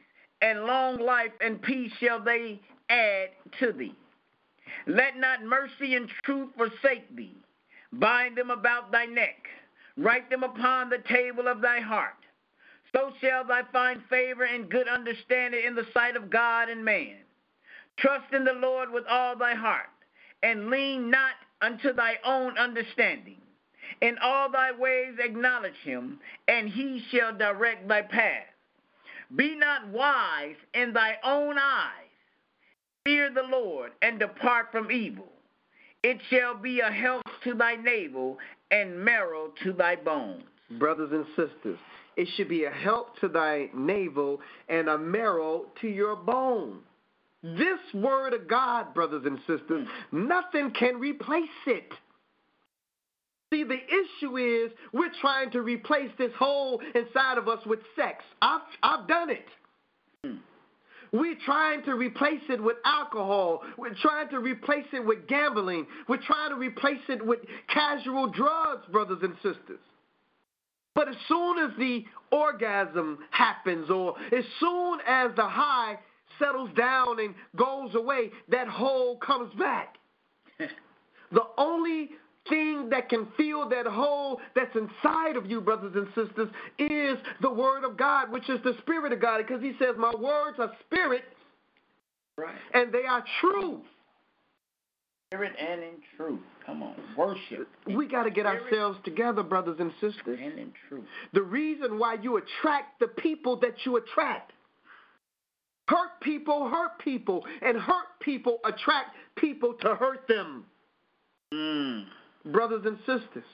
and long life and peace shall they add to thee. Let not mercy and truth forsake thee. Bind them about thy neck, write them upon the table of thy heart. So shall thou find favor and good understanding in the sight of God and man. Trust in the Lord with all thy heart, and lean not unto thy own understanding. In all thy ways acknowledge him, and he shall direct thy path. Be not wise in thy own eyes. Fear the Lord, and depart from evil. It shall be a health to thy navel, and marrow to thy bones. brothers and sisters. It should be a help to thy navel and a marrow to your bone. This word of God, brothers and sisters, nothing can replace it. See, the issue is we're trying to replace this hole inside of us with sex. I've, I've done it. We're trying to replace it with alcohol. We're trying to replace it with gambling. We're trying to replace it with casual drugs, brothers and sisters. But as soon as the orgasm happens, or as soon as the high settles down and goes away, that hole comes back. the only thing that can fill that hole that's inside of you, brothers and sisters, is the Word of God, which is the Spirit of God. Because He says, My words are spirit Right. and they are truth. Spirit and in truth. Come on. Worship. We got to get ourselves together, brothers and sisters. And in truth. The reason why you attract the people that you attract. Hurt people hurt people, and hurt people attract people to hurt them. Mm. Brothers and sisters,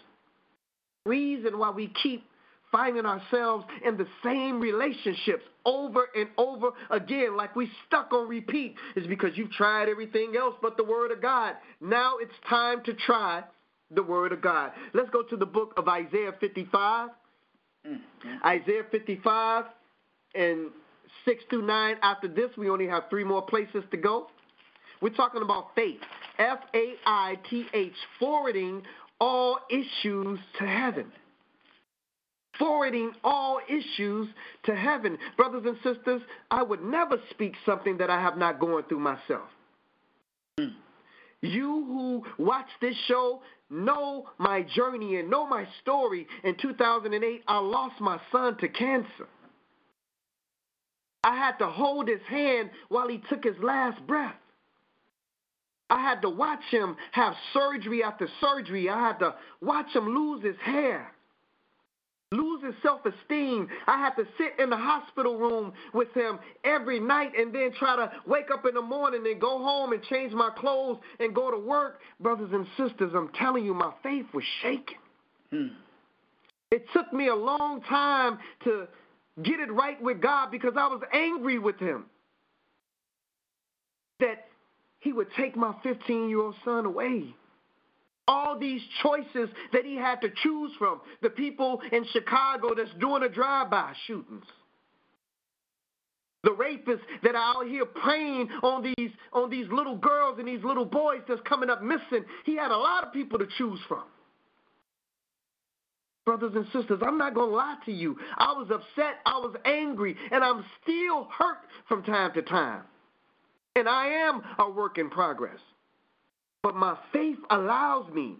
reason why we keep finding ourselves in the same relationships over and over again, like we stuck on repeat, is because you've tried everything else but the Word of God. Now it's time to try the Word of God. Let's go to the book of Isaiah 55. Mm-hmm. Isaiah 55 and 6 through 9. After this, we only have three more places to go. We're talking about faith. F A I T H, forwarding all issues to heaven. Forwarding all issues to heaven. Brothers and sisters, I would never speak something that I have not gone through myself. Mm. You who watch this show know my journey and know my story. In 2008, I lost my son to cancer. I had to hold his hand while he took his last breath. I had to watch him have surgery after surgery. I had to watch him lose his hair, lose his self esteem. I had to sit in the hospital room with him every night and then try to wake up in the morning and go home and change my clothes and go to work. Brothers and sisters, I'm telling you, my faith was shaken. Hmm. It took me a long time to get it right with God because I was angry with him. That he would take my 15 year old son away. All these choices that he had to choose from. The people in Chicago that's doing the drive by shootings. The rapists that are out here preying on these on these little girls and these little boys that's coming up missing. He had a lot of people to choose from. Brothers and sisters, I'm not going to lie to you. I was upset, I was angry, and I'm still hurt from time to time. And I am a work in progress. But my faith allows me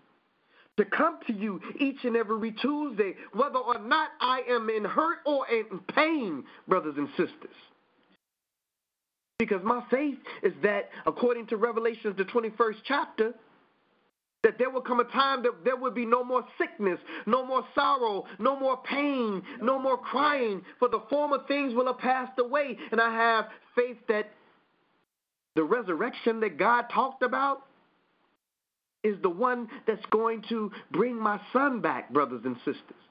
to come to you each and every Tuesday, whether or not I am in hurt or in pain, brothers and sisters. Because my faith is that, according to Revelations, the 21st chapter, that there will come a time that there will be no more sickness, no more sorrow, no more pain, no more crying, for the former things will have passed away. And I have faith that the resurrection that God talked about is the one that's going to bring my son back, brothers and sisters.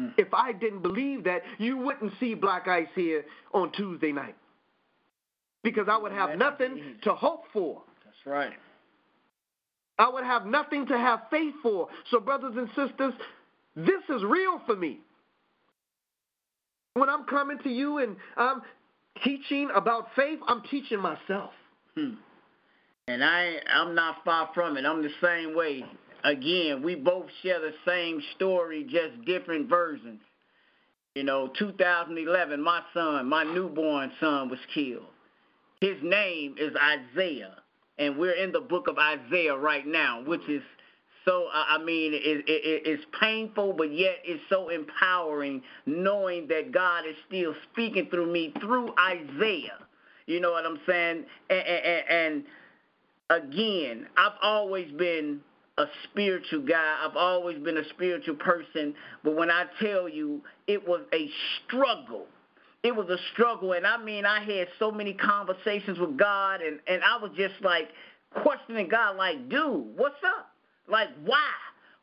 Mm. If I didn't believe that, you wouldn't see Black Ice here on Tuesday night. Because I would have nothing to hope for. That's right. I would have nothing to have faith for. So, brothers and sisters, this is real for me. When I'm coming to you and I'm teaching about faith, I'm teaching myself. Hmm. And I, I'm not far from it. I'm the same way. Again, we both share the same story, just different versions. You know, 2011, my son, my newborn son, was killed. His name is Isaiah, and we're in the book of Isaiah right now, which is so I mean, it, it, it's painful, but yet it's so empowering knowing that God is still speaking through me through Isaiah. You know what I'm saying? And, and, and again, I've always been a spiritual guy. I've always been a spiritual person. But when I tell you, it was a struggle. It was a struggle. And I mean, I had so many conversations with God, and, and I was just like questioning God, like, dude, what's up? Like, why?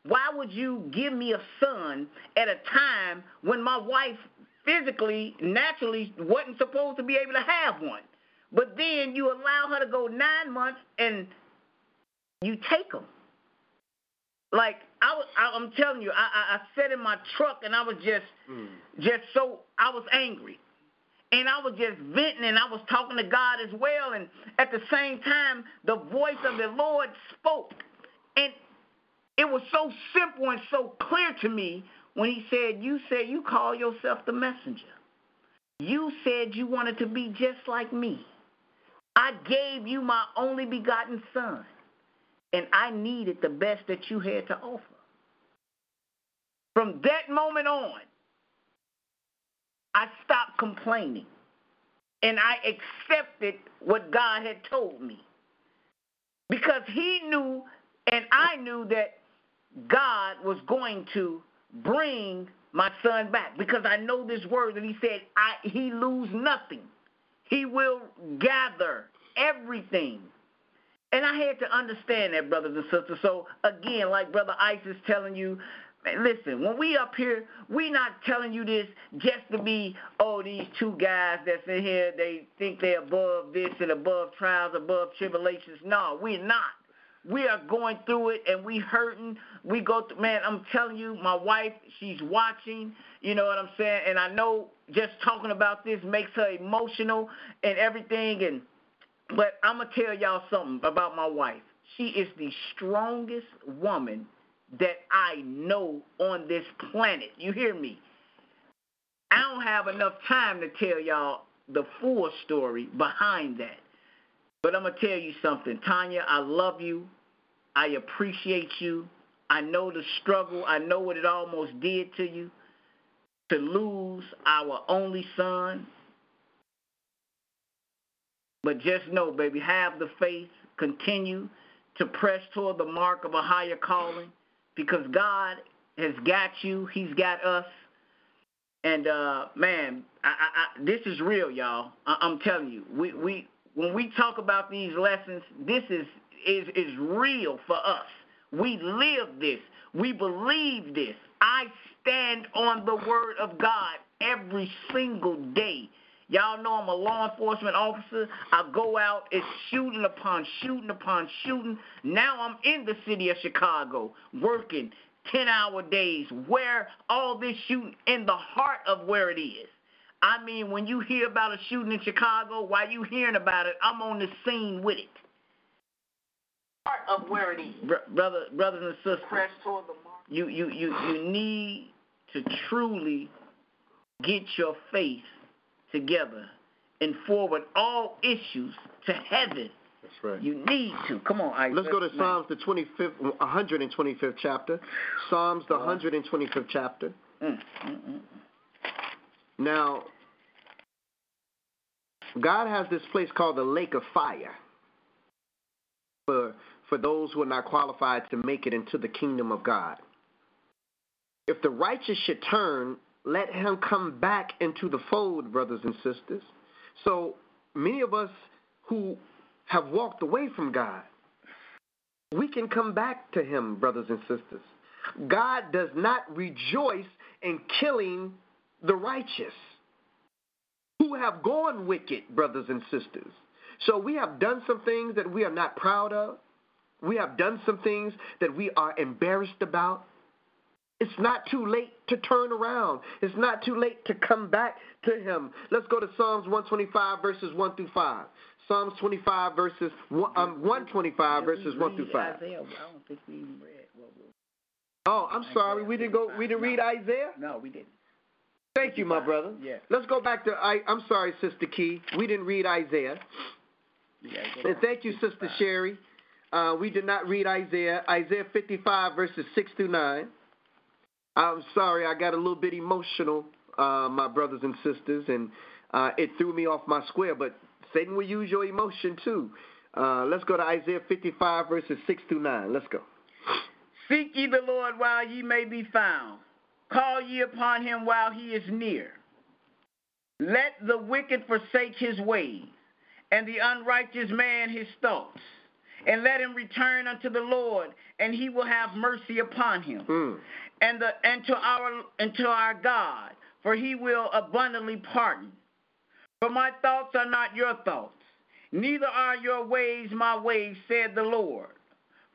Why would you give me a son at a time when my wife physically, naturally wasn't supposed to be able to have one? But then you allow her to go nine months and you take them. Like I was, I, am telling you, I, I, I sat in my truck and I was just, mm. just so I was angry, and I was just venting and I was talking to God as well. And at the same time, the voice of the Lord spoke, and it was so simple and so clear to me when he said, You said you call yourself the messenger. You said you wanted to be just like me. I gave you my only begotten son, and I needed the best that you had to offer. From that moment on, I stopped complaining and I accepted what God had told me. Because he knew and I knew that God was going to bring my son back because I know this word that he said, I, he lose nothing. He will gather everything. And I had to understand that, brothers and sisters. So again, like Brother Ice is telling you, listen, when we up here, we not telling you this just to be, oh, these two guys that's in here, they think they're above this and above trials, above tribulations. No, we're not. We are going through it and we hurting. We go through, man, I'm telling you, my wife, she's watching, you know what I'm saying? And I know just talking about this makes her emotional and everything and but I'm gonna tell y'all something about my wife. She is the strongest woman that I know on this planet. You hear me? I don't have enough time to tell y'all the full story behind that. But I'm going to tell you something. Tanya, I love you. I appreciate you. I know the struggle. I know what it almost did to you to lose our only son. But just know, baby, have the faith. Continue to press toward the mark of a higher calling because God has got you. He's got us. And uh, man, I, I, this is real, y'all. I, I'm telling you, we, we when we talk about these lessons, this is is is real for us. We live this. We believe this. I stand on the word of God every single day. Y'all know I'm a law enforcement officer. I go out, it's shooting upon shooting upon shooting. Now I'm in the city of Chicago working 10 hour days where all this shooting in the heart of where it is. I mean, when you hear about a shooting in Chicago, while you hearing about it, I'm on the scene with it. Part of where it is. Brother, brothers and sisters, Press toward the mark. you, you, you, you need to truly get your faith together and forward all issues to heaven. That's right. You need to. Come on, Ike. Let's go to man. Psalms, the 25th, 125th chapter. Psalms, the 125th chapter. Mm, mm, mm. Now, God has this place called the lake of fire for, for those who are not qualified to make it into the kingdom of God. If the righteous should turn, let him come back into the fold, brothers and sisters. So many of us who have walked away from God, we can come back to him, brothers and sisters. God does not rejoice in killing the righteous who have gone wicked, brothers and sisters. So we have done some things that we are not proud of. We have done some things that we are embarrassed about. It's not too late to turn around. It's not too late to come back to Him. Let's go to Psalms 125, verses 1 through 5. Psalms 25, verses one, um, 125, verses 1 through 5. Isaiah, I don't think we even read. Oh, I'm sorry. We didn't go. We didn't read Isaiah. no, we didn't. Thank you, my brother. Yeah. Let's go back to. I, I'm sorry, Sister Key. We didn't read Isaiah. You And thank you, Sister Sherry. Uh, we did not read Isaiah. Isaiah 55, verses 6 through 9. I'm sorry, I got a little bit emotional, uh, my brothers and sisters, and uh, it threw me off my square, but Satan will use your emotion too. Uh, let's go to Isaiah 55, verses 6 through 9. Let's go. Seek ye the Lord while ye may be found. Call ye upon him while he is near. Let the wicked forsake his ways, and the unrighteous man his thoughts. And let him return unto the Lord, and he will have mercy upon him. Mm. And the and to our and to our God, for he will abundantly pardon. For my thoughts are not your thoughts, neither are your ways my ways, said the Lord.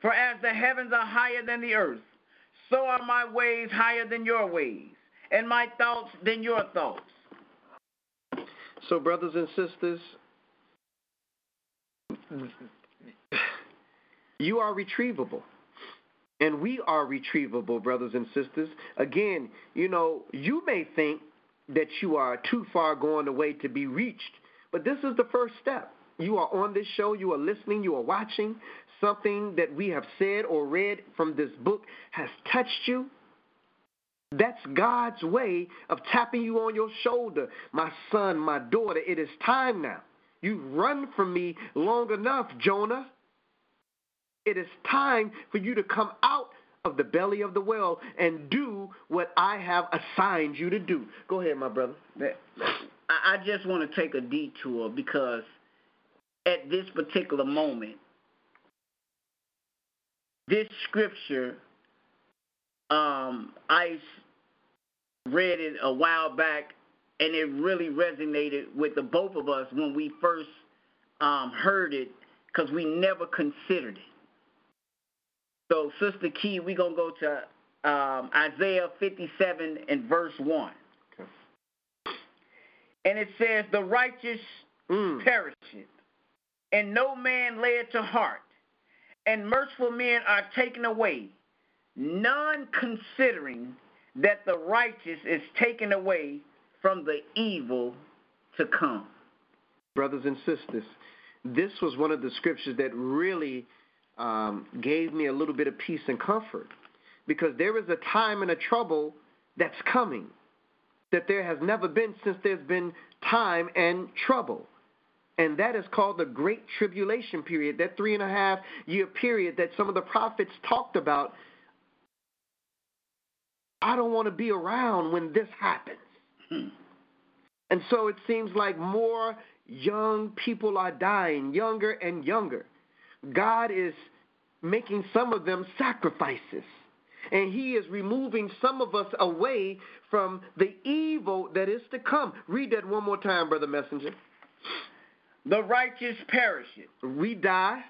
For as the heavens are higher than the earth, so are my ways higher than your ways, and my thoughts than your thoughts. So, brothers and sisters, you are retrievable. And we are retrievable, brothers and sisters. Again, you know, you may think that you are too far gone away to be reached, but this is the first step. You are on this show, you are listening, you are watching. Something that we have said or read from this book has touched you. That's God's way of tapping you on your shoulder. My son, my daughter, it is time now. You've run from me long enough, Jonah. It is time for you to come out of the belly of the well and do what I have assigned you to do. Go ahead, my brother. I just want to take a detour because at this particular moment, this scripture, um, I read it a while back, and it really resonated with the both of us when we first um, heard it, because we never considered it. So, Sister Key, we're going to go to um, Isaiah 57 and verse 1. Okay. And it says, The righteous Mm. perisheth, and no man it to heart, and merciful men are taken away, none considering that the righteous is taken away from the evil to come. brothers and sisters, this was one of the scriptures that really um, gave me a little bit of peace and comfort because there is a time and a trouble that's coming that there has never been since there's been time and trouble. And that is called the Great Tribulation period, that three and a half year period that some of the prophets talked about. I don't want to be around when this happens. And so it seems like more young people are dying, younger and younger. God is making some of them sacrifices. And he is removing some of us away from the evil that is to come. Read that one more time, Brother Messenger. The righteous perisheth, We die.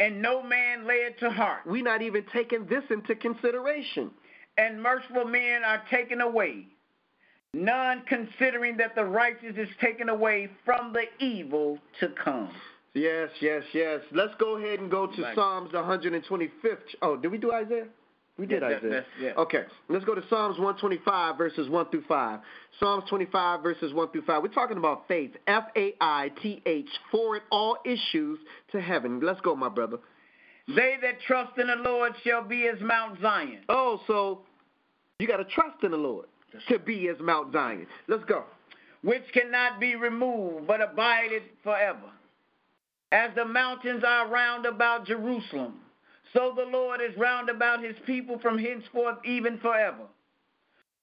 and no man lay it to heart, We're not even taking this into consideration. and merciful men are taken away, none considering that the righteous is taken away from the evil to come. Yes, yes, yes. Let's go ahead and go to. Psalms 125th. Oh, did we do Isaiah? We did Yeah, Isaiah. that's- yeah. Okay, let's go to Psalms 125, verses 1 through 5. Psalms 25, verses 1 through 5. We're talking about faith. F A I T H, forward all issues to heaven. Let's go, my brother. They that trust in the Lord shall be as Mount Zion, Oh, so you got to trust in the Lord to be as Mount Zion. Let's go. which cannot be removed, but abideth forever. As the mountains are round about Jerusalem, so the Lord is round about his people from henceforth even forever.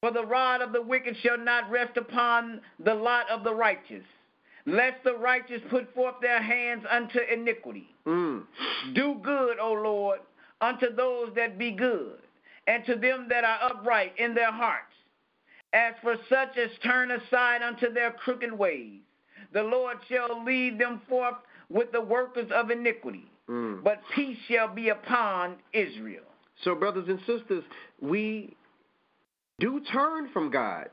For the rod of the wicked shall not rest upon the lot of the righteous, lest the righteous put forth their hands unto iniquity. Mm. Do good, O Lord, unto those that be good, and to them that are upright in their hearts. As for such as turn aside unto their crooked ways, the Lord shall lead them forth with the workers of iniquity, Mm. but peace shall be upon Israel. So, brothers and sisters, we do turn from God.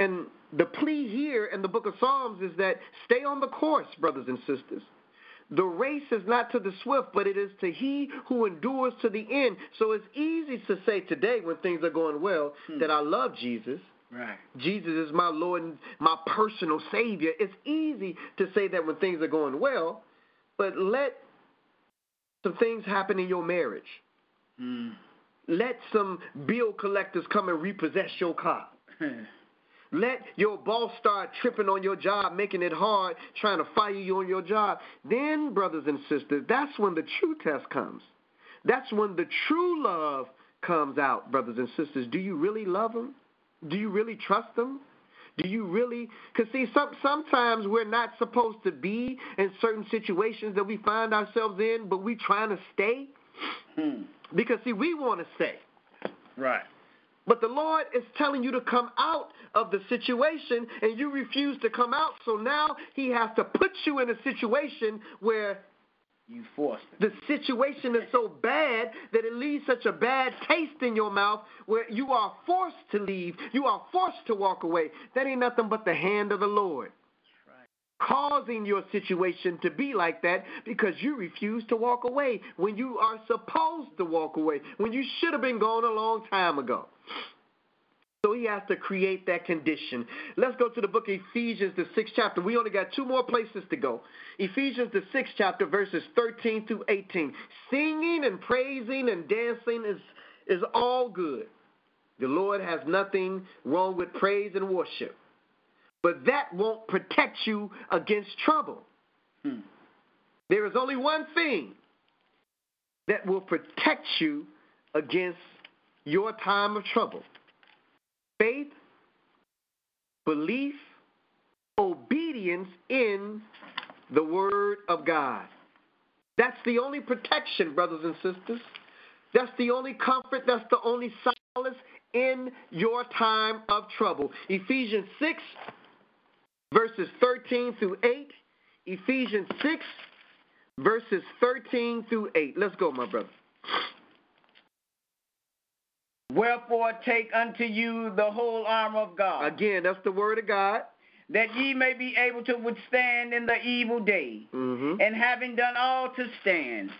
And the plea here in the book of Psalms is that stay on the course, brothers and sisters. The race is not to the swift, but it is to he who endures to the end. So it's easy to say today when things are going well that I love Jesus. Right. Jesus is my Lord and my personal Savior. It's easy to say that when things are going well, but let some things happen in your marriage. Mm. Let some bill collectors come and repossess your car. Let your boss start tripping on your job, making it hard, trying to fire you on your job. Then, brothers and sisters, that's when the true test comes. That's when the true love comes out, brothers and sisters. Do you really love them? Do you really trust them? Do you really? Because see, some sometimes we're not supposed to be in certain situations that we find ourselves in, but we trying to stay Hmm. because see, we want to stay. Right. But the Lord is telling you to come out of the situation and you refuse to come out. So now he has to put you in a situation where You forced it. the situation is so bad that it leaves such a bad taste in your mouth where you are forced to leave. You are forced to walk away. That ain't nothing but the hand of the Lord. Causing your situation to be like that because you refuse to walk away when you are supposed to walk away, when you should have been gone a long time ago. So he has to create that condition. Let's go to the book of Ephesians, the sixth chapter. We only got two more places to go. Ephesians, the sixth chapter, verses 13 through 18. Singing and praising and dancing is, is all good. The Lord has nothing wrong with praise and worship. But that won't protect you against trouble. Hmm. There is only one thing that will protect you against your time of trouble faith, belief, obedience in the Word of God. That's the only protection, brothers and sisters. That's the only comfort, that's the only solace in your time of trouble. Ephesians 6, verses 13 through 8. Ephesians 6, verses 13 through 8. Let's go, my brother. Wherefore take unto you the whole armor of God, Again, that's the word of God. that ye may be able to withstand in the evil day, Mm-hmm. and having done all to stand.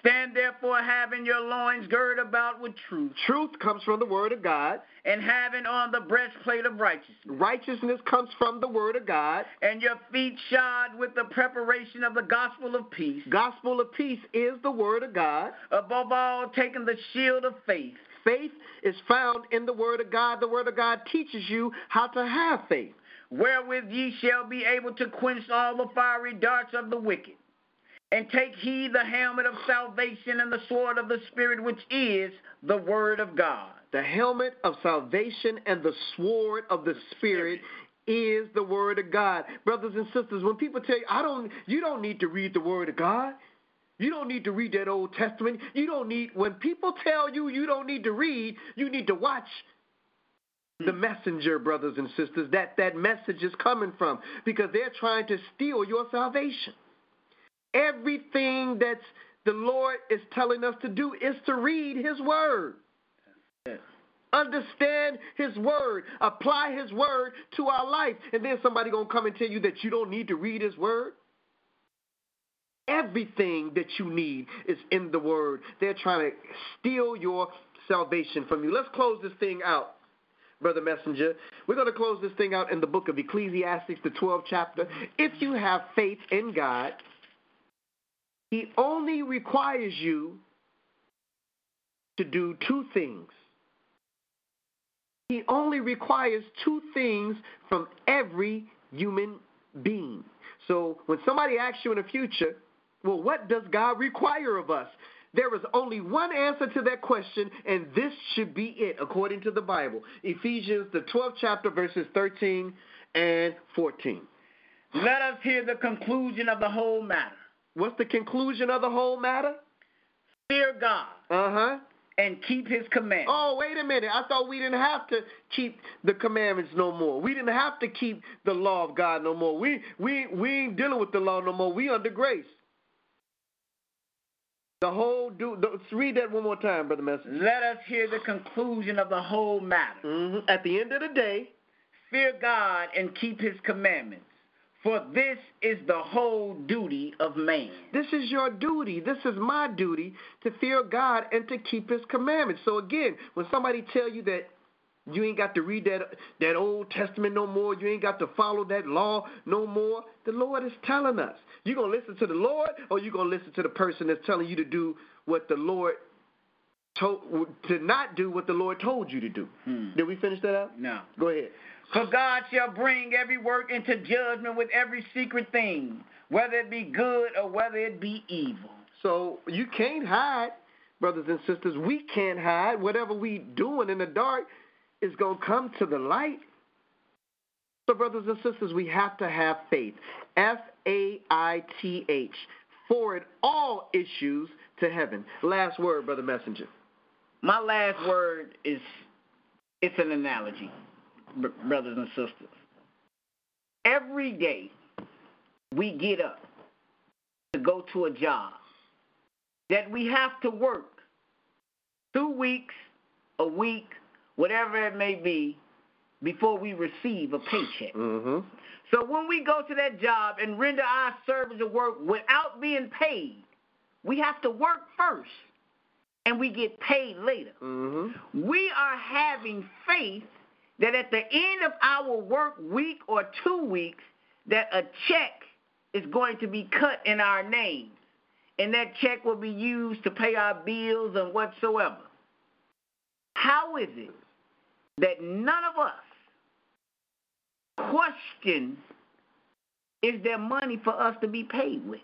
Stand therefore having your loins girded about with truth, Truth comes from the word of God. and having on the breastplate of righteousness, Righteousness comes from the word of God. and your feet shod with the preparation of the gospel of peace. Gospel of peace is the word of God. Above all, taking the shield of faith, Faith is found in the word of God. The word of God teaches you how to have faith. wherewith ye shall be able to quench all the fiery darts of the wicked. And take heed the helmet of salvation and the sword of the Spirit, which is the word of God. The helmet of salvation and the sword of the spirit is the word of God. Brothers and sisters, when people tell you, I don't you don't need to read the word of God. You don't need to read that Old Testament. You don't need when people tell you you don't need to read, you need to watch the messenger, brothers and sisters, that that message is coming from because they're trying to steal your salvation. Everything that the Lord is telling us to do is to read his word. Understand his word. Apply his word to our life. And then somebody gonna come and tell you that you don't need to read his word. Everything that you need is in the word. They're trying to steal your salvation from you. Let's close this thing out, Brother Messenger. We're going to close this thing out in the book of Ecclesiastes, the 12th chapter. If you have faith in God, he only requires you to do two things. He only requires two things from every human being. So when somebody asks you in the future, well, what does God require of us? There is only one answer to that question, and this should be it according to the Bible. Ephesians, the 12th chapter, verses 13 and 14. Let us hear the conclusion of the whole matter. What's the conclusion of the whole matter? Fear God Uh huh. and keep his commandments. Oh, wait a minute. I thought we didn't have to keep the commandments no more. We didn't have to keep the law of God no more. We we we ain't dealing with the law no more. We under grace. The whole do. Let's read that one more time, brother Messenger. Let us hear the conclusion of the whole matter. hmm At the end of the day, Fear God and keep his commandments, for this is the whole duty of man. this is your duty. This is my duty to fear God and to keep His commandments. So again, when somebody tell you that you ain't got to read that that Old Testament no more, you ain't got to follow that law no more, the Lord is telling us. You gonna listen to the Lord, or you gonna listen to the person that's telling you to do what the Lord to not do what the Lord told you to do? Hmm. Did we finish that up? No. Go ahead. For God shall bring every work into judgment with every secret thing, whether it be good or whether it be evil. So you can't hide, brothers and sisters. We can't hide. Whatever we doing in the dark is gonna come to the light. So, brothers and sisters, we have to have faith. F A I T H. Forward all issues to heaven. Last word, brother messenger. My last word is it's an analogy, brothers and sisters. Every day we get up to go to a job that we have to work two weeks, a week, whatever it may be, before we receive a paycheck. Mm-hmm. So when we go to that job and render our service of work without being paid, we have to work first and we get paid later. Mm-hmm. We are having faith that at the end of our work week or two weeks, that a check is going to be cut in our name. And that check will be used to pay our bills and whatsoever. How is it that none of us question is there money for us to be paid with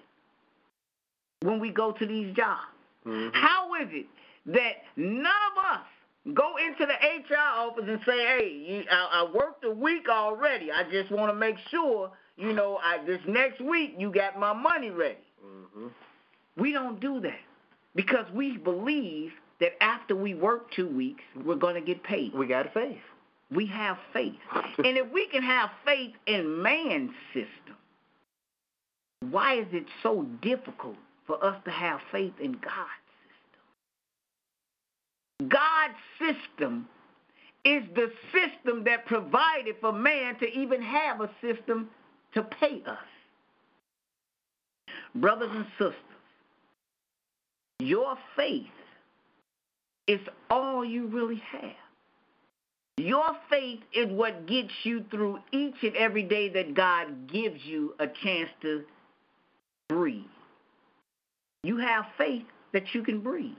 when we go to these jobs? Mm-hmm. How is it that none of us go into the HR office and say, "Hey, you, I, I worked a week already. I just want to make sure, you know, I, this next week you got my money ready." Mm-hmm. We don't do that. because we believe that after we work two weeks, we're going to get paid. We got faith. We have faith. and if we can have faith in man's system, why is it so difficult for us to have faith in God's system? God's system is the system that provided for man to even have a system to pay us. Brothers and sisters, your faith is all you really have. Your faith is what gets you through each and every day that God gives you a chance to breathe. You have faith that you can breathe.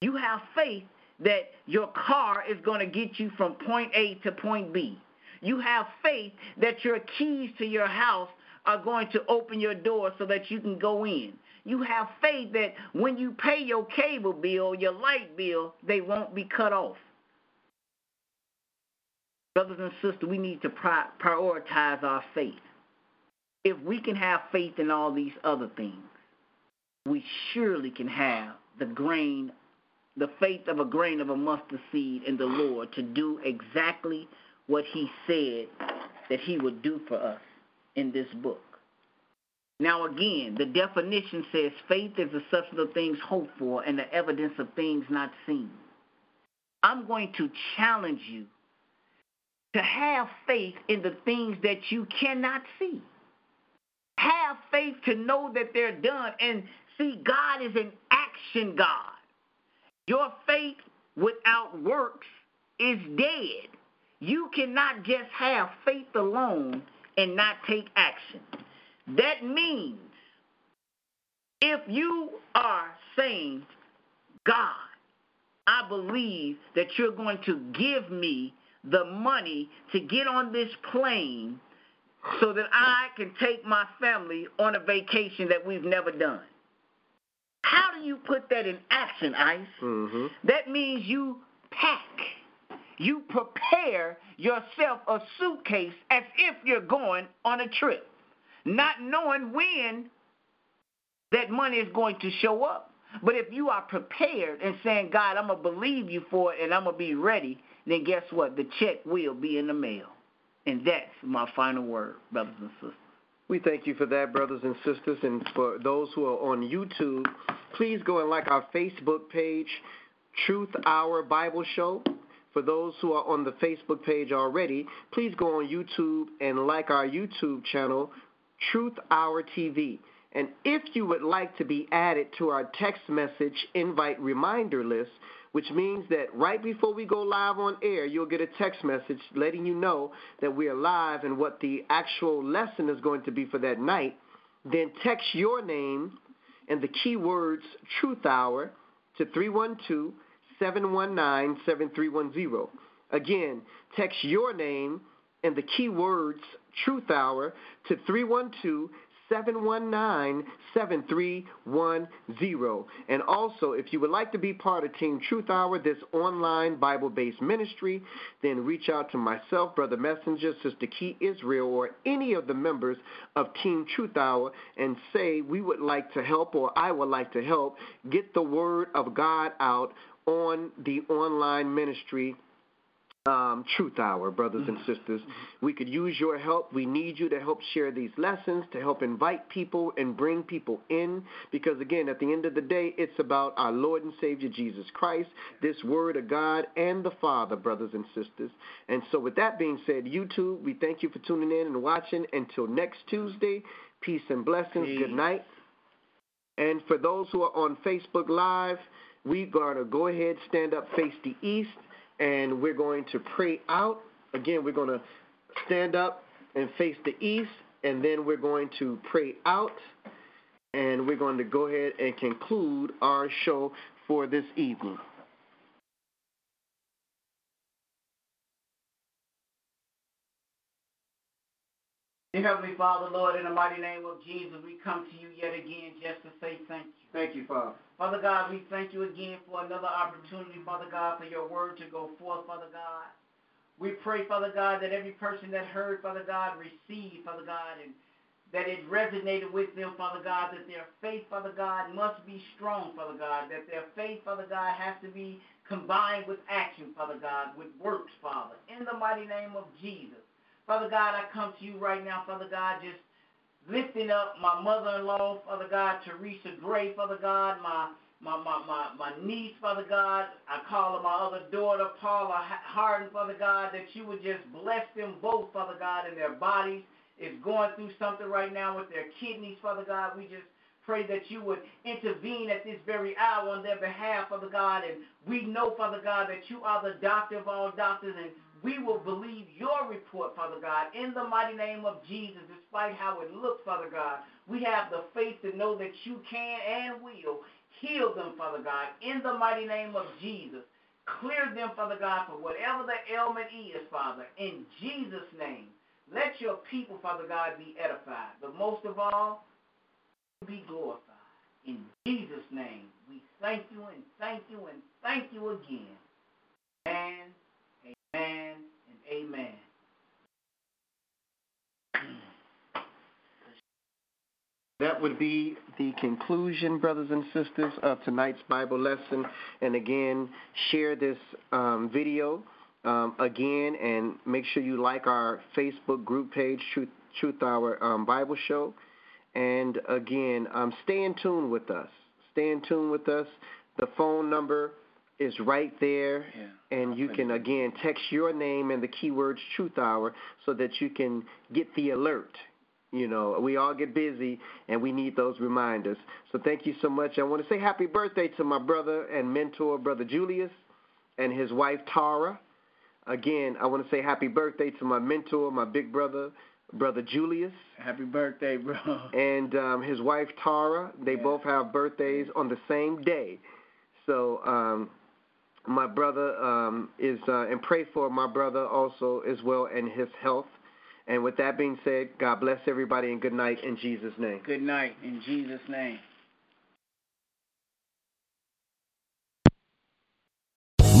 You have faith that your car is going to get you from point A to point B. You have faith that your keys to your house are going to open your door so that you can go in. You have faith that when you pay your cable bill, your light bill, they won't be cut off. Brothers and sisters, we need to prioritize our faith. If we can have faith in all these other things, we surely can have the grain the faith of a grain of a mustard seed in the Lord to do exactly what he said that he would do for us in this book. Now, again, the definition says faith is the substance of things hoped for and the evidence of things not seen. I'm going to challenge you to have faith in the things that you cannot see. Have faith to know that they're done. And see, God is an action God. Your faith without works is dead. You cannot just have faith alone and not take action. That means if you are saying, God, I believe that you're going to give me the money to get on this plane so that I can take my family on a vacation that we've never done. How do you put that in action, Ice? Mm-hmm. That means you pack, you prepare yourself a suitcase as if you're going on a trip, not knowing when that money is going to show up. But if you are prepared and saying, God, I'm going to believe you for it and I'm going to be ready, then guess what? The check will be in the mail. And that's my final word, brothers and sisters. We thank you for that, brothers and sisters. And for those who are on YouTube, please go and like our Facebook page, Truth Hour Bible Show. For those who are on the Facebook page already, please go on YouTube and like our YouTube channel, Truth Hour TV. And if you would like to be added to our text message invite reminder list, which means that right before we go live on air, you'll get a text message letting you know that we are live and what the actual lesson is going to be for that night. Then text your name and the keywords Truth Hour to 312 719 7310. Again, text your name and the keywords Truth Hour to 312 719 7310. And also, if you would like to be part of Team Truth Hour, this online Bible based ministry, then reach out to myself, Brother Messenger, Sister Key Israel, or any of the members of Team Truth Hour and say, We would like to help, or I would like to help get the word of God out on the online ministry um, Truth Hour, brothers and Mm-hmm. sisters. We could use your help. We need you to help share these lessons, to help invite people and bring people in. Because, again, at the end of the day, it's about our Lord and Savior Jesus Christ, this Word of God, and the Father, brothers and sisters. And so, with that being said, YouTube, we thank you for tuning in and watching. Until next Tuesday, peace and blessings. Peace. Good night. And for those who are on Facebook Live, we're going to go ahead, stand up, face the east, and we're going to pray out. Again, we're going to stand up and face the east, and then we're going to pray out, and we're going to go ahead and conclude our show for this evening. Dear Heavenly Father, Lord, in the mighty name of Jesus, we come to you yet again just to say thank you. Thank you, Father. Father God, we thank you again for another opportunity, Father God, for your word to go forth, Father God. We pray, Father God, that every person that heard, Father God, receive, Father God, and that it resonated with them, Father God, that their faith, Father God, must be strong, Father God, that their faith, Father God, has to be combined with action, Father God, with works, Father, in the mighty name of Jesus. Father God, I come to you right now, Father God, just lifting up my mother-in-law, Father God, Teresa Gray, Father God, my my, my, my, my niece, Father God. I call her my other daughter, Paula Harden, Father God, that you would just bless them both, Father God, in their bodies. Is going through something right now with their kidneys, Father God. We just pray that you would intervene at this very hour on their behalf, Father God. And we know, Father God, that you are the doctor of all doctors, and we will believe your report, Father God, in the mighty name of Jesus, despite how it looks, Father God. We have the faith to know that you can and will heal them, Father God, in the mighty name of Jesus. Clear them, Father God, for whatever the ailment is, Father, in Jesus' name. Let your people, Father God, be edified. But most of all, be glorified. In Jesus' name, we thank you and thank you and thank you again. Amen, amen, amen. That would be the conclusion, brothers and sisters, of tonight's Bible lesson. And again, share this um, video um, again and make sure you like our Facebook group page, Truth, Truth Hour um, Bible Show. And again, um, stay in tune with us. Stay in tune with us. The phone number is right there, yeah, and you can again text your name and the keywords Truth Hour so that you can get the alert. You know, we all get busy and we need those reminders. So thank you so much. I want to say happy birthday to my brother and mentor, Brother Julius, and his wife, Tara. Again, I want to say happy birthday to my mentor, my big brother, Brother Julius. Happy birthday, bro. And um, his wife, Tara. They Yeah. both have birthdays on the same day. So um, my brother um, is, uh, and pray for my brother also as well and his health. And with that being said, God bless everybody and good night in Jesus' name. Good night in Jesus' name.